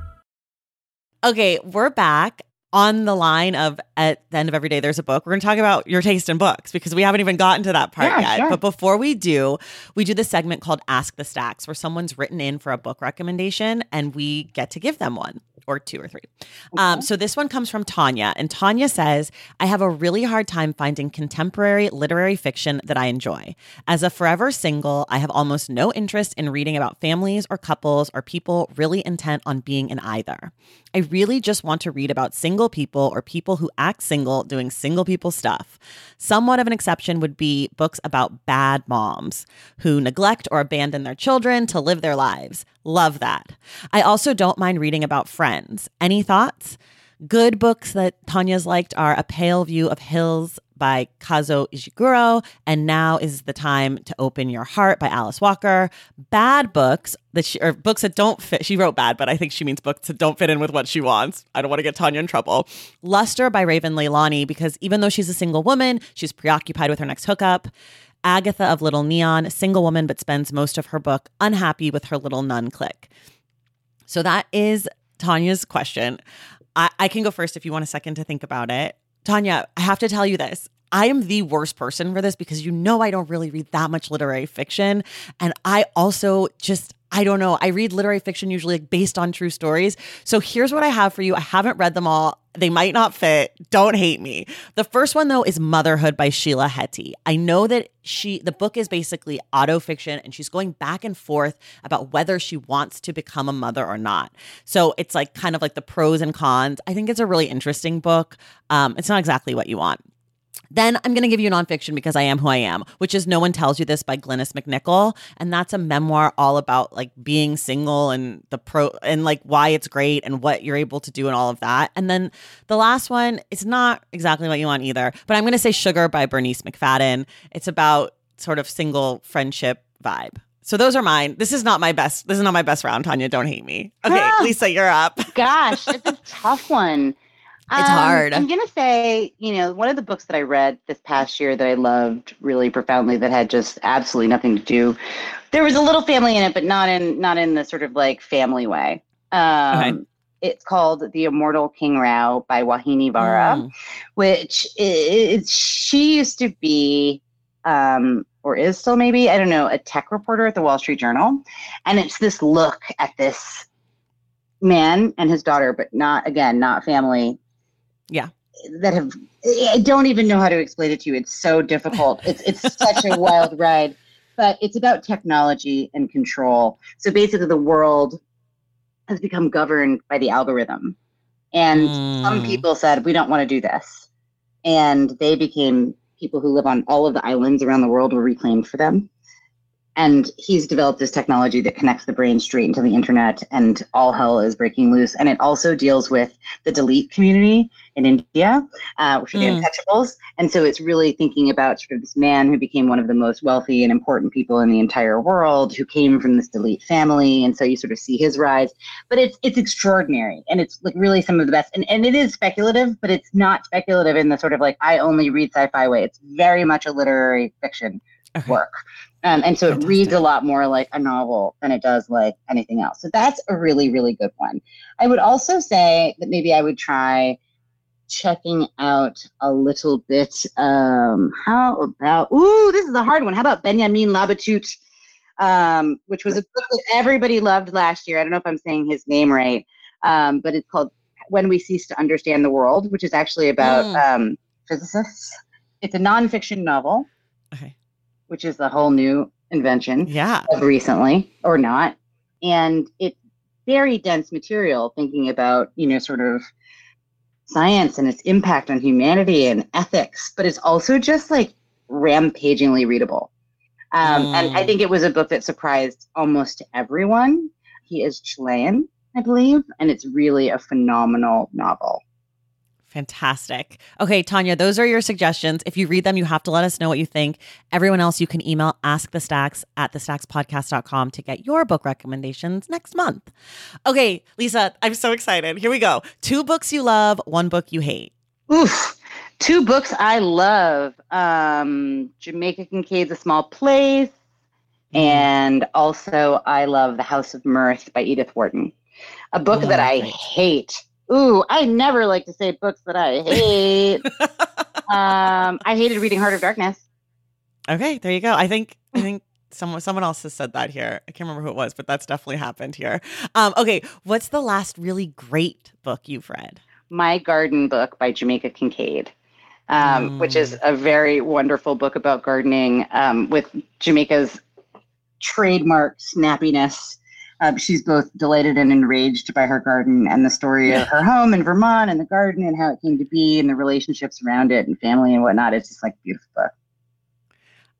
Okay, we're back. on the line of at the end of every day there's a book. We're going to talk about your taste in books because we haven't even gotten to that part Yeah, yet. sure. but before we do we do this segment called ask the stacks where someone's written in for a book recommendation and we get to give them one or two or three. Um, so this one comes from tanya and tanya says i have a really hard time finding contemporary literary fiction that i enjoy. As a forever single i have almost no interest in reading about families or couples or people really intent on being in either I really just want to read about single people or people who act single doing single people stuff. Somewhat of an exception would be books about bad moms who neglect or abandon their children to live their lives. Love that. I also don't mind reading about friends. Any thoughts? Good books that Tanya's liked are A Pale View of Hills by Kazuo Ishiguro and Now is the Time to Open Your Heart by Alice Walker. Bad books that she or books that don't fit. She wrote bad, but I think she means books that don't fit in with what she wants. I don't want to get Tanya in trouble. Luster by Raven Leilani because even though she's a single woman, she's preoccupied with her next hookup. Agatha of Little Neon, single woman but spends most of her book unhappy with her little nun clique. So that is Tanya's question. I, I can go first if you want a second to think about it. Tanya, I have to tell you this. I am the worst person for this because you know I don't really read that much literary fiction. And I also just, I don't know, I read literary fiction usually like based on true stories. So here's what I have for you. I haven't read them all. They might not fit. Don't hate me. The first one though is Motherhood by Sheila Heti. I know that she the book is basically autofiction and she's going back and forth about whether she wants to become a mother or not. So it's like kind of like the pros and cons. I think it's a really interesting book. Um, it's not exactly what you want. Then I'm going to give you nonfiction because I am who I am, which is No One Tells You This by Glynnis MacNicol. And that's a memoir all about like being single and the pro and like why it's great and what you're able to do and all of that. And then the last one, it's not exactly what you want either, but I'm going to say Sugar by Bernice McFadden. It's about sort of single friendship vibe. So those are mine. This is not my best. This is not my best round, Tanya. Don't hate me. Okay, Ah. Lisa, you're up. Gosh, it's a tough one. It's hard. I'm gonna say, you know, one of the books that I read this past year that I loved really profoundly that had just absolutely nothing to do. There was a little family in it, but not in not in the sort of like family way. Um, Okay. It's called The Immortal King Rao by Vauhini Vara, Mm. which is she used to be um, or is still maybe I don't know a tech reporter at the Wall Street Journal, and it's this look at this man and his daughter, but not again not family. Yeah. that have I don't even know how to explain it to you. It's so difficult. It's it's such a wild ride, but it's about technology and control. So basically, the world has become governed by the algorithm, and some Mm. people said we don't want to do this, and they became people who live on all of the islands around the world were reclaimed for them. And he's developed this technology that connects the brain straight into the internet, and all hell is breaking loose. And it also deals with the Dalit community in India, uh, which are the Mm. untouchables. And so it's really thinking about sort of this man who became one of the most wealthy and important people in the entire world, who came from this Dalit family. And so you sort of see his rise. But it's it's extraordinary, and it's like really some of the best. And and it is speculative, but it's not speculative in the sort of like I only read sci-fi way. It's very much a literary fiction Okay. work. Um, and so it reads a lot more like a novel than it does like anything else. So that's a really, really good one. I would also say that maybe I would try checking out a little bit. Um, how about, ooh, this is a hard one. How about Benjamin Labatut, um, which was a book that everybody loved last year. I don't know if I'm saying his name right, um, but it's called When We Cease to Understand the World, which is actually about Mm. um, physicists. It's a nonfiction novel Okay. Which is a whole new invention Yeah. recently or not. And it's very dense material thinking about, you know, sort of science and its impact on humanity and ethics, but it's also just like rampagingly readable. Um, And I Mm. think it was a book that surprised almost everyone. He is Chilean, I believe, and it's really a phenomenal novel. Fantastic. Okay, Tanya, those are your suggestions. If you read them, you have to let us know what you think. Everyone else, you can email askthestacks at thestackspodcast.com to get your book recommendations next month. Okay, Lisa, I'm so excited. Here we go. Two books you love, one book you hate. Oof. Two books I love. Um, Jamaica Kincaid's A Small Place, and also I love The House of Mirth by Edith Wharton. A book Oh, that I great. hate. Ooh, I never like to say books that I hate. um, I hated reading Heart of Darkness. Okay, there you go. I think I think someone someone else has said that here. I can't remember who it was, but that's definitely happened here. Um, okay, what's the last really great book you've read? My Garden book by Jamaica Kincaid, um, which is a very wonderful book about gardening um, with Jamaica's trademark snappiness. Um, she's both delighted and enraged by her garden and the story of her home in Vermont and the garden and how it came to be and the relationships around it and family and whatnot. It's just like a beautiful book.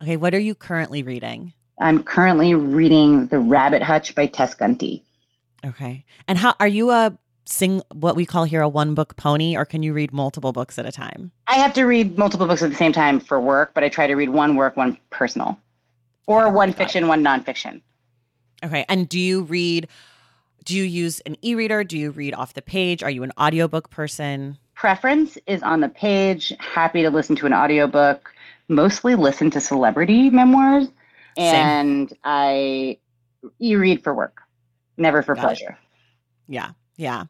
Okay, what are you currently reading? I'm currently reading The Rabbit Hutch by Tess Gunty. Okay. And how are you a sing what we call here a one book pony or can you read multiple books at a time? I have to read multiple books at the same time for work, but I try to read one work, one personal, or one fiction, one nonfiction. Okay. And do you read do you use an e-reader? Do you read off the page? Are you an audiobook person? Preference is on the page. Happy to listen to an audiobook. Mostly listen to celebrity memoirs. Same. And I e-read for work, never for Got it. pleasure. Yeah. Yeah.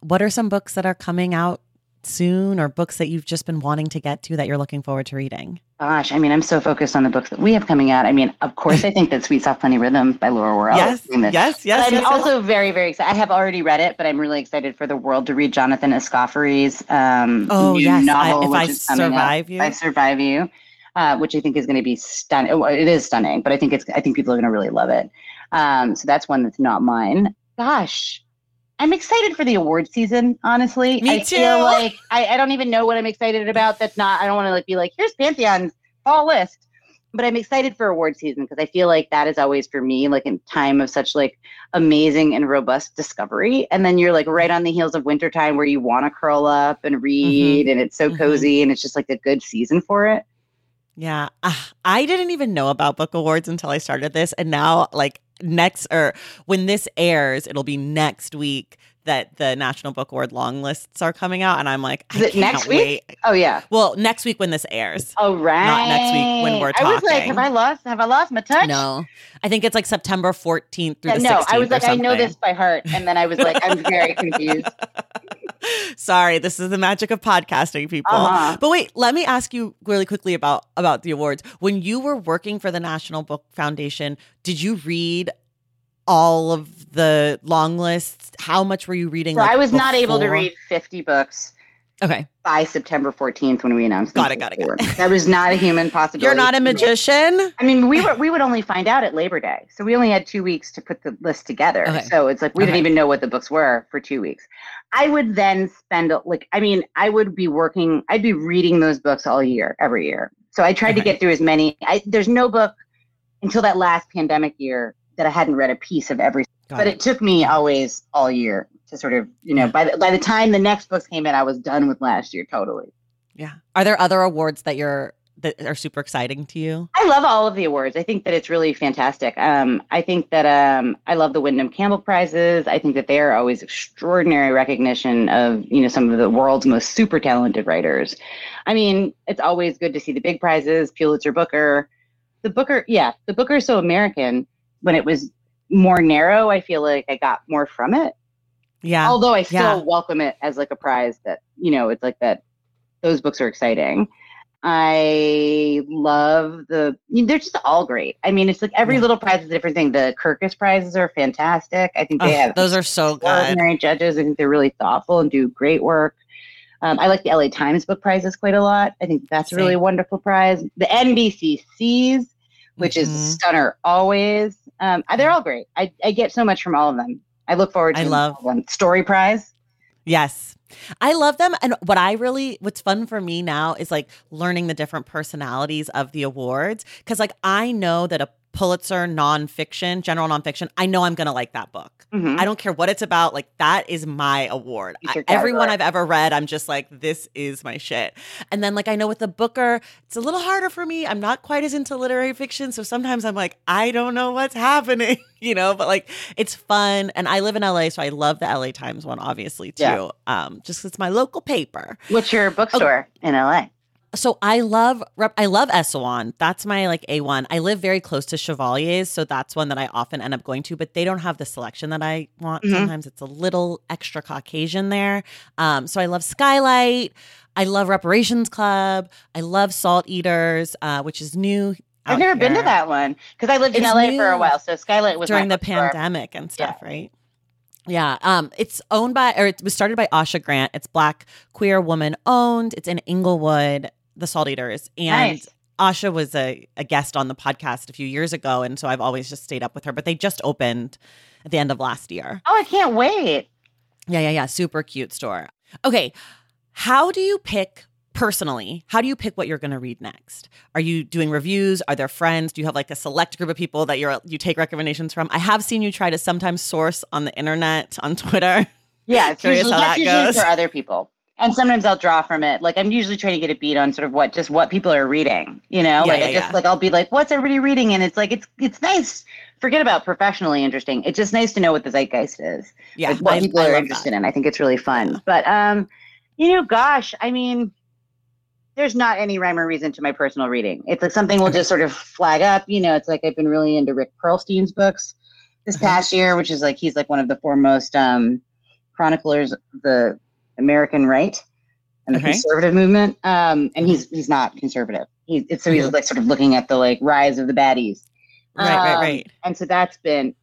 What are some books that are coming out soon or books that you've just been wanting to get to that you're looking forward to reading? Gosh, I mean, I'm so focused on the books that we have coming out. I mean, of course, I think that Sweet Soft Funny Rhythm by Laura Warrell. yes. is doing this. Yes. Yes. But I'm yes, yes. also very, very excited. I have already read it, but I'm really excited for the world to read Jonathan Escoffery's um, Oh, new yes. I- novel, If which I is coming out. Survive You. I Survive You, uh, which I think is going to be stunning. Well, it is stunning, but I think it's. I think people are going to really love it. Um, so that's one that's not mine. Gosh, I'm excited for the award season. Honestly, Me I too. feel like I, I don't even know what I'm excited about. That's not. I don't want to like be like, here's Pantheon's fall list. But I'm excited for award season because I feel like that is always for me like in time of such like amazing and robust discovery. And then you're like right on the heels of wintertime where you want to curl up and read and it's so Mhm. cozy and it's just like a good season for it. Yeah. Ah, I didn't even know about book awards until I started this. And now, like, next or when this airs, it'll be next week that the National Book Award long lists are coming out. And I'm like, Is I it can't next week? wait. Oh yeah. Well, next week when this airs. Oh right. Not next week when we're talking. I was like, have I lost? Have I lost my touch? No, I think it's like September 14th through Yeah, the no, 16th. I was like, I know this by heart, and then I was like, I'm very confused. Sorry, this is the magic of podcasting, people. Uh-huh. But wait, let me ask you really quickly about about the awards. When you were working for the National Book Foundation, did you read all of the long lists? How much were you reading? So like, I was not able to read 50 books Okay, by September 14th when we announced. Got it, got it, got it. That was not a human possibility. you're not a magician. I mean, we were we would only find out at Labor Day, so we only had two weeks to put the list together. Okay. So it's like we Okay. didn't even know what the books were for two weeks. I would then spend like I mean, I would be working. I'd be reading those books all year, every year. So I tried to get through as many. I, there's no book until that last pandemic year that I hadn't read a piece of every. Got but it. it took me always all year to sort of you know by the, by the time the next books came in, I was done with last year totally. Yeah. Are there other awards that you're that are super exciting to you? I love all of the awards. I think that it's really fantastic. Um, I think that um, I love the Windham Campbell prizes. I think that they are always extraordinary recognition of you know some of the world's most super talented writers. I mean, it's always good to see the big prizes, Pulitzer Booker. The Booker, yeah, the Booker is so American. When it was more narrow, I feel like I got more from it. Yeah. Although I still yeah. welcome it as like a prize that, you know, it's like that those books are exciting. I love the I mean, they're just all great. I mean, it's like every Yeah. little prize is a different thing. The Kirkus prizes are fantastic. I think they Ugh, have those are so good. extraordinary judges. I think they're really thoughtful and do great work. Um, I like the LA Times book prizes quite a lot. I think that's a really wonderful prize. The NBCCs, which is Mhm. stunner always. Um, they're all great. I, I get so much from all of them. I look forward to I love- them. Story Prize. Yes. I love them. And what I really, what's fun for me now is like learning the different personalities of the awards. Cause like I know that a Pulitzer nonfiction, general nonfiction, I know I'm going to like that book. Mhm. I don't care what it's about. Like that is my award. I- everyone. I've ever read, I'm just like, this is my shit. And then like I know with the Booker, it's a little harder for me. I'm not quite as into literary fiction, so sometimes I'm like, I don't know what's happening, you know. But like it's fun, and I live in LA, so I love the LA Times one, obviously too. Yeah. Um, just it's my local paper. What's your bookstore in LA? So I love I love Eso Won. That's my like A1. I live very close to Chevalier's, so that's one that I often end up going to, but they don't have the selection that I want. Mm-hmm. Sometimes it's a little extra Caucasian there. Um, so I love Skylight. I love Reparations Club. I love Salt Eaters, uh, which is new. I've never here. been to that one because I lived in LA for a while. So Skylight was during the pandemic and stuff, yeah. right? Yeah, um, it's owned by or it was started by Asha Grant. It's black queer woman owned. It's in Inglewood the Salt Eaters. And nice. Asha was a, a guest on the podcast a few years ago. And so I've always just stayed up with her, but they just opened at the end of last year. Oh, I can't wait. Yeah, yeah, yeah. Super cute store. Okay. How do you pick personally? How do you pick what you're going to read next? Are you doing reviews? Are there friends? Do you have like a select group of people that you're you take recommendations from? I have seen you try to sometimes source on the internet on Twitter. Yeah, it's curious usually, how that goes for other people and sometimes I'll draw from it. Like I'm usually trying to get a beat on sort of what just what people are reading. You know, yeah, like yeah, I just yeah. like I'll be like, what's everybody reading? And it's like it's it's nice. Forget about professionally interesting. It's just nice to know what the zeitgeist is. Yeah, like what I, people I are interested that. in. I think it's really fun. But um, you know, gosh, I mean, there's not any rhyme or reason to my personal reading. It's like something will just sort of flag up. You know, it's like I've been really into Rick Perlstein's books this uh-huh. past year, which is like he's like one of the foremost um chroniclers the American right and the okay. conservative movement. Um, and he's he's not conservative. He, so he's like sort of looking at the like rise of the baddies. Right, um, right, right. And so that's been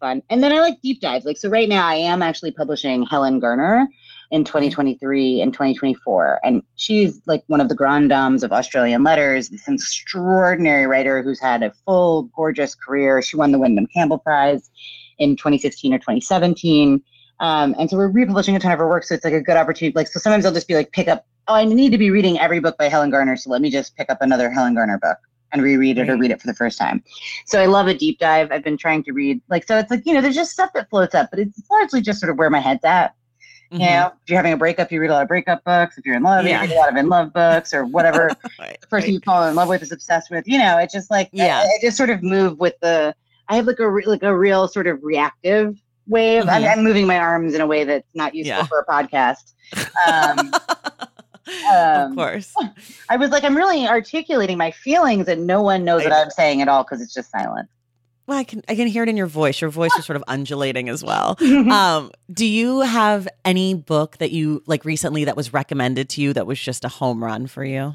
fun. And then I like deep dives. Like so, right now I am actually publishing Helen Garner in 2023 and 2024, and she's like one of the grand dames of Australian letters. This extraordinary writer who's had a full, gorgeous career. She won the Windham Campbell Prize in 2016 or 2017. Um, and so we're republishing a ton of her work. So it's like a good opportunity. Like, so sometimes I'll just be like, pick up, oh, I need to be reading every book by Helen Garner. So let me just pick up another Helen Garner book and reread it right. or read it for the first time. So I love a deep dive. I've been trying to read, like, so it's like, you know, there's just stuff that floats up, but it's largely just sort of where my head's at. Mm-hmm. You know, if you're having a breakup, you read a lot of breakup books. If you're in love, yeah. you read a lot of in love books or whatever right, the person right. you fall in love with is obsessed with. You know, it's just like, yeah, I, I just sort of move with the, I have like a, like a real sort of reactive wave. Mm-hmm. I'm, I'm, moving my arms in a way that's not useful yeah. for a podcast. Um, um, of course. I was like, I'm really articulating my feelings, and no one knows I, what I'm saying at all because it's just silent. Well, I can I can hear it in your voice. Your voice is sort of undulating as well. Um, do you have any book that you like recently that was recommended to you that was just a home run for you?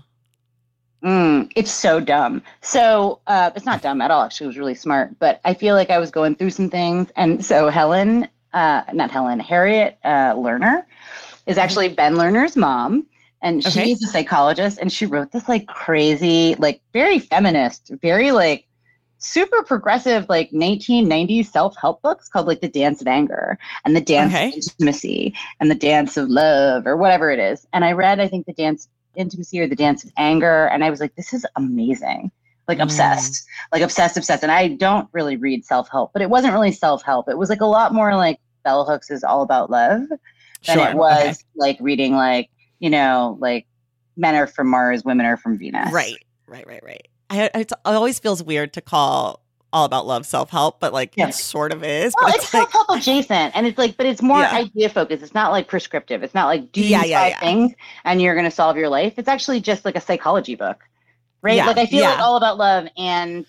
Mm, it's so dumb. So uh, it's not dumb at all. Actually, it was really smart. But I feel like I was going through some things, and so Helen, uh, not Helen, Harriet uh, Lerner, is mm-hmm. actually Ben Lerner's mom, and okay. she's a psychologist, and she wrote this like crazy, like very feminist, very like super progressive like 1990s self-help books called like the dance of anger and the dance okay. of intimacy and the dance of love or whatever it is and i read i think the dance intimacy or the dance of anger. And I was like, this is amazing. Like obsessed, like obsessed, obsessed. And I don't really read self help, but it wasn't really self help. It was like a lot more like Bell Hooks is all about love than sure. it was okay. like reading like, you know, like men are from Mars, women are from Venus. Right, right, right, right. I, it always feels weird to call all about love self help, but like yeah. it sort of is. Well, it's, it's like, self help adjacent, and it's like, but it's more yeah. idea focused. It's not like prescriptive. It's not like do yeah, these yeah, five things and you're going to solve your life. It's actually just like a psychology book, right? like I feel like all about love and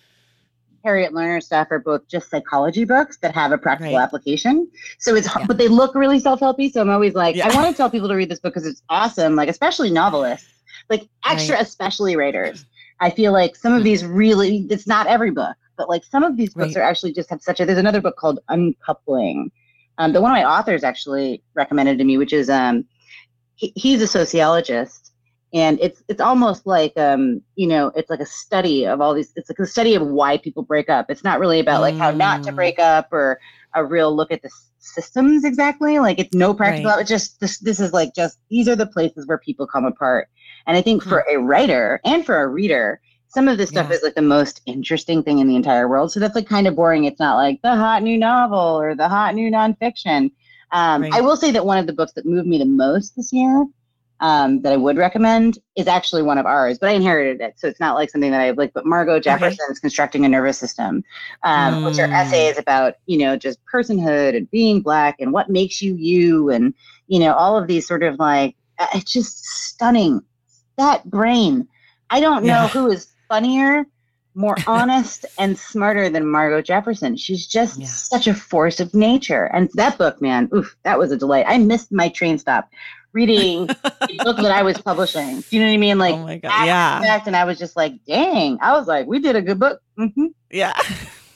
Harriet Lerner stuff are both just psychology books that have a practical right. application. So it's but they look really self helpy. So I'm always like, I want to tell people to read this book because it's awesome. Like especially novelists, like extra right. especially writers. I feel like some of mm-hmm. these really, it's not every book but like some of these books right. are actually just have such a. There's another book called Uncoupling, um, that one of my authors actually recommended to me, which is um, he, he's a sociologist, and it's it's almost like um, you know, it's like a study of all these. It's like a study of why people break up. It's not really about like how not to mm. break up or a real look at the systems exactly. Like it's no practical. Right. It's just this. This is like just these are the places where people come apart. And I think hmm. for a writer and for a reader, some of this stuff yeah. is like the most interesting thing in the entire world. So that's like kind of boring. It's not like the hot new novel or the hot new nonfiction. Um, right. I will say that one of the books that moved me the most this year um, that I would recommend is actually one of ours, but I inherited it. So it's not like something that I have like, but Margo Jefferson's okay. Constructing a Nervous System, um, mm. which are essays about, you know, just personhood and being Black and what makes you you and, you know, all of these sort of like, it's just stunning that brain. I don't know Yeah. who is funnier, more honest, and smarter than Margo Jefferson. She's just Yeah. such a force of nature. And that book, man, oof, that was a delight. I missed my train stop reading the book that I was publishing. Do you know what I mean? Like, oh my god. Yeah. and I was just like, dang. I was like, we did a good book. hmm Yeah.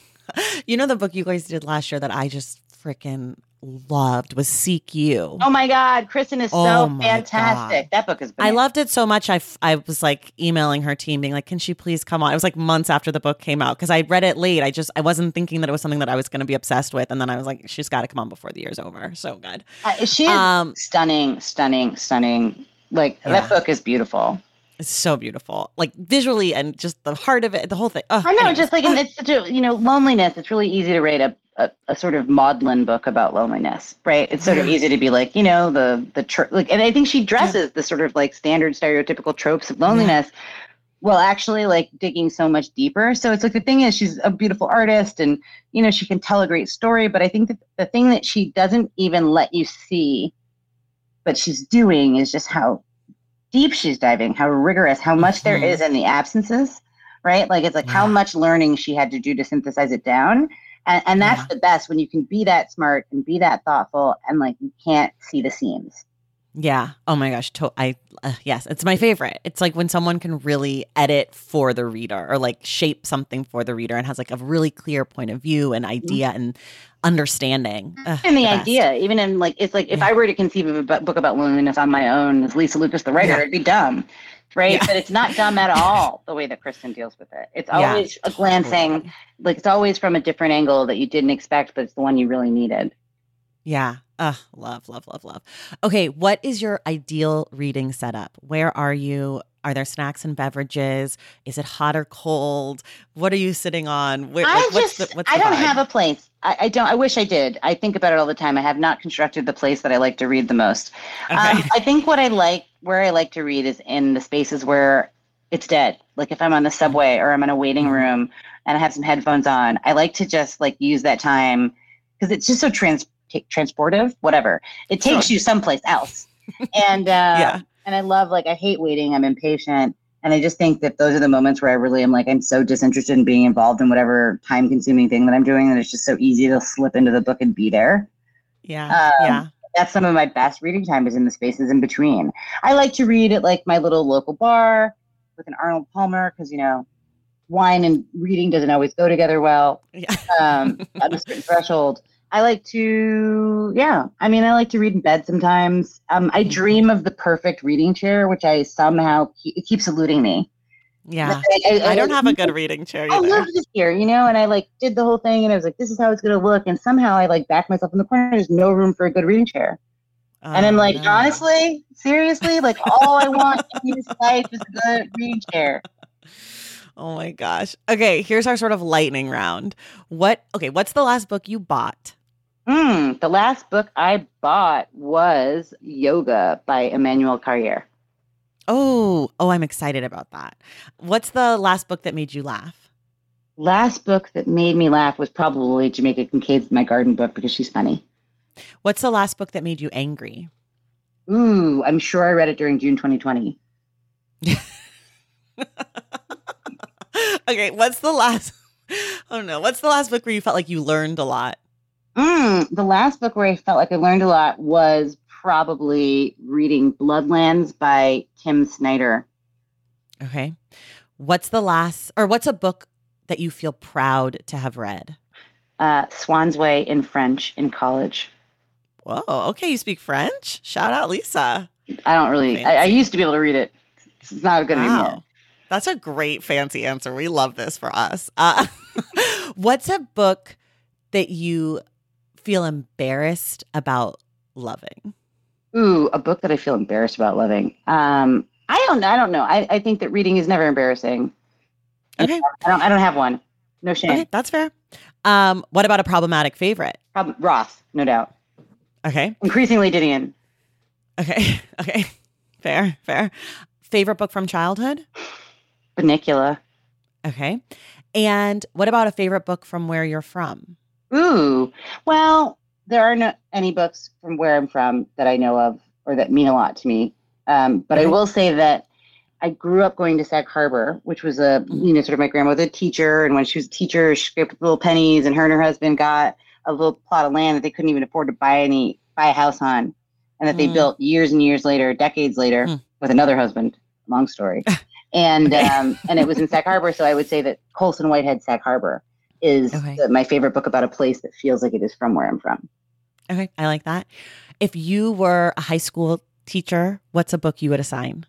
you know the book you guys did last year that I just freaking loved was Seek You. Oh my God, Kristen is Oh so fantastic. God. That book is. I loved it so much. I, f- I was like emailing her team, being like, "Can she please come on?" It was like months after the book came out because I read it late. I just I wasn't thinking that it was something that I was going to be obsessed with, and then I was like, "She's got to come on before the year's over." So good. Uh, she is Um, stunning, stunning, stunning. Like Yeah. that book is beautiful. It's so beautiful, like visually and just the heart of it, the whole thing. I know, anyways. just like and it's such a you know loneliness. It's really easy to write a, a, a sort of maudlin book about loneliness, right? It's sort of easy to be like you know the the tr- like, and I think she dresses the sort of like standard stereotypical tropes of loneliness. Well, actually, like digging so much deeper. So it's like the thing is, she's a beautiful artist, and you know she can tell a great story. But I think that the thing that she doesn't even let you see, but she's doing, is just how deep she's diving, how rigorous, how much there Mhm. is in the absences, right? Like it's like how much learning she had to do to synthesize it down. And, and that's Yeah. the best when you can be that smart and be that thoughtful and like you can't see the seams. Yeah. Oh my gosh. To- I uh, yes, it's my favorite. It's like when someone can really edit for the reader or like shape something for the reader and has like a really clear point of view and idea and understanding. Ugh, And the, best. idea, even in like, it's like if Yeah. I were to conceive of a book about loneliness on my own as Lisa Lucas, the writer, Yeah. it'd be dumb, right? Yeah. But it's not dumb at all the way that Kristen deals with it. It's Yeah, always a glancing, like it's always from a different angle that you didn't expect, but it's the one you really needed. Yeah. Ugh, love, love, love, love. Okay, what is your ideal reading setup? Where are you? Are there snacks and beverages? Is it hot or cold? What are you sitting on? Where, I like, what's just, the, what's I don't vibe? have a place. I, I don't, I wish I did. I think about it all the time. I have not constructed the place that I like to read the most. Okay. Um, I think what I like, where I like to read is in the spaces where it's dead. Like if I'm on the subway or I'm in a waiting Mhm. room and I have some headphones on, I like to just like use that time because it's just so trans t- transportive, whatever. It takes Sure. you someplace else. and, uh, yeah. and I love like I hate waiting. I'm impatient. And I just think that those are the moments where I really am like I'm so disinterested in being involved in whatever time consuming thing that I'm doing that it's just so easy to slip into the book and be there. Yeah. Um, yeah. That's some of my best reading time is in the spaces in between. I like to read at like my little local bar with an Arnold Palmer because you know wine and reading doesn't always go together well Yeah. um, at a certain threshold. I like to, yeah. I mean, I like to read in bed sometimes. Um, I Mhm. dream of the perfect reading chair, which I somehow it keeps eluding me. Yeah. I, I don't have a good reading chair I either. love this here, you know, and I like did the whole thing, and I was like, "This is how it's going to look," and somehow I like backed myself in the corner. There's no room for a good reading chair, and I'm Oh, like, no. honestly, seriously, like all I want in this life is a good reading chair. Oh my gosh. Okay, here's our sort of lightning round. What okay, what's the last book you bought? Hmm. The last book I bought was Yoga by Emmanuel Carrère. Oh, oh, I'm excited about that. What's the last book that made you laugh? Last book that made me laugh was probably Jamaica Kincaid's My Garden book because she's funny. What's the last book that made you angry? Ooh, I'm sure I read it during June 2020. okay, what's the last Oh no, what's the last book where you felt like you learned a lot? Mm, the last book where I felt like I learned a lot was probably reading Bloodlands by Tim Snyder. Okay. What's the last or what's a book that you feel proud to have read? Uh, Swann's Way in French in college. Whoa, okay, you speak French? Shout out Lisa. I don't really. I, I used to be able to read it. It's not good anymore. That's a great fancy answer. We love this for us. Uh, what's a book that you feel embarrassed about loving? Ooh, a book that I feel embarrassed about loving. Um, I don't. I don't know. I, I think that reading is never embarrassing. Okay. I don't. I don't have one. No shame. Okay, that's fair. Um, what about a problematic favorite? Prob- Roth, no doubt. Okay. Increasingly Didion. Okay. Okay. Fair, fair. Favorite book from childhood? Bunnicula. Okay. And what about a favorite book from where you're from? Ooh. Well, there are no any books from where I'm from that I know of or that mean a lot to me. Um, but I will say that I grew up going to Sag Harbor, which was a Mm-hmm. you know sort of my grandmother a teacher, and when she was a teacher, she scraped little pennies, and her and her husband got a little plot of land that they couldn't even afford to buy any buy a house on, and that they Mm. built years and years later, decades later, Mm. with another husband. Long story, and um, and it was in Sag Harbor, so I would say that Colson Whitehead Sag Harbor is Okay. the- my favorite book about a place that feels like it is from where I'm from. Okay, I like that. If you were a high school teacher, what's a book you would assign?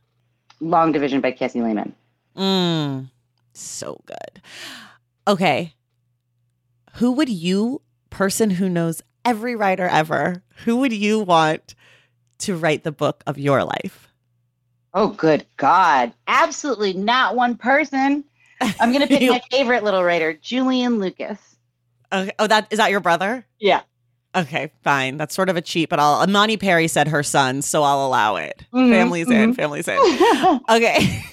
Long Division by Kiese Laymon. Mm, so good. Okay. Who would you, person who knows every writer ever, who would you want to write the book of your life? Oh, good God. Absolutely not one person. I'm going to pick my favorite little writer, Julian Lucas. Okay. Oh, that is that your brother? Yeah. Okay, fine. That's sort of a cheat, but I'll Imani Perry said her son, so I'll allow it. Mhm, Family's in, mhm. family's in. Okay.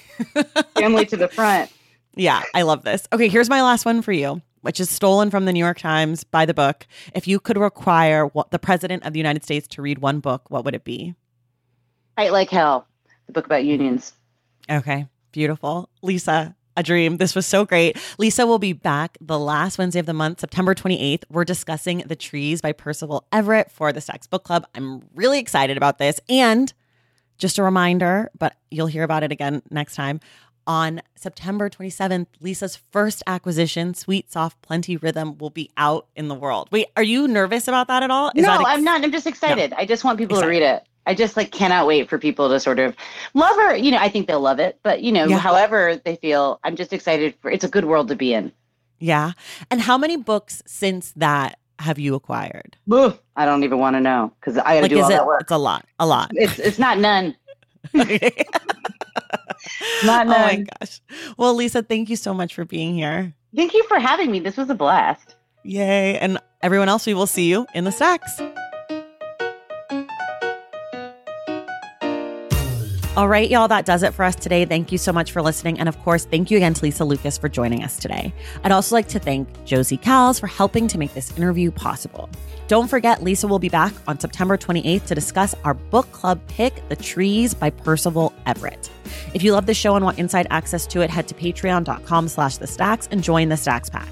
Family to the front. Yeah, I love this. Okay, here's my last one for you, which is stolen from the New York Times by the book. If you could require what, the president of the United States to read one book, what would it be? Fight Like Hell, the book about unions. Okay, beautiful. Lisa, a dream. This was so great. Lisa will be back the last Wednesday of the month, September 28th. We're discussing The Trees by Percival Everett for the Stacks Book Club. I'm really excited about this. And just a reminder, but you'll hear about it again next time. On September 27th, Lisa's first acquisition, Sweet Soft Plenty Rhythm, will be out in the world. Wait, are you nervous about that at all? Is no, ex- I'm not. I'm just excited. I just want people Excited. to read it. I just like cannot wait for people to sort of love her. You know, I think they'll love it, but you know, Yeah. however they feel, I'm just excited for it's a good world to be in. Yeah. And how many books since that have you acquired? I don't even want to know because I got to Like, do all it? that work. It's a lot. A lot. It's it's not none. oh Not my none. gosh. Well, Lisa, thank you so much for being here. Thank you for having me. This was a blast. Yay. And everyone else, we will see you in the stacks. All right, y'all, that does it for us today. Thank you so much for listening. And of course, thank you again to Lisa Lucas for joining us today. I'd also like to thank Josie Cals for helping to make this interview possible. Don't forget, Lisa will be back on September 28th to discuss our book club pick, The Trees by Percival Everett. If you love the show and want inside access to it, head to patreon.com slash the stacks and join the Stacks Pack.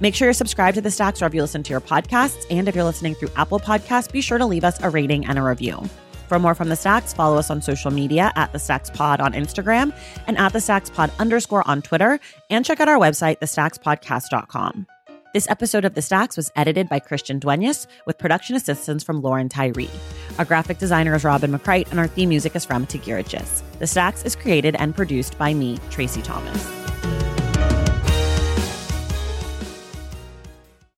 Make sure you're subscribed to the Stacks wherever you listen to your podcasts. And if you're listening through Apple Podcasts, be sure to leave us a rating and a review. For more from the Stacks, follow us on social media at the Stacks Pod on Instagram and at the Stacks Pod underscore on Twitter, and check out our website, thestackspodcast.com. This episode of The Stacks was edited by Christian Duenas with production assistance from Lauren Tyree. Our graphic designer is Robin McCrite, and our theme music is from Tagirijus. The Stacks is created and produced by me, Traci Thomas.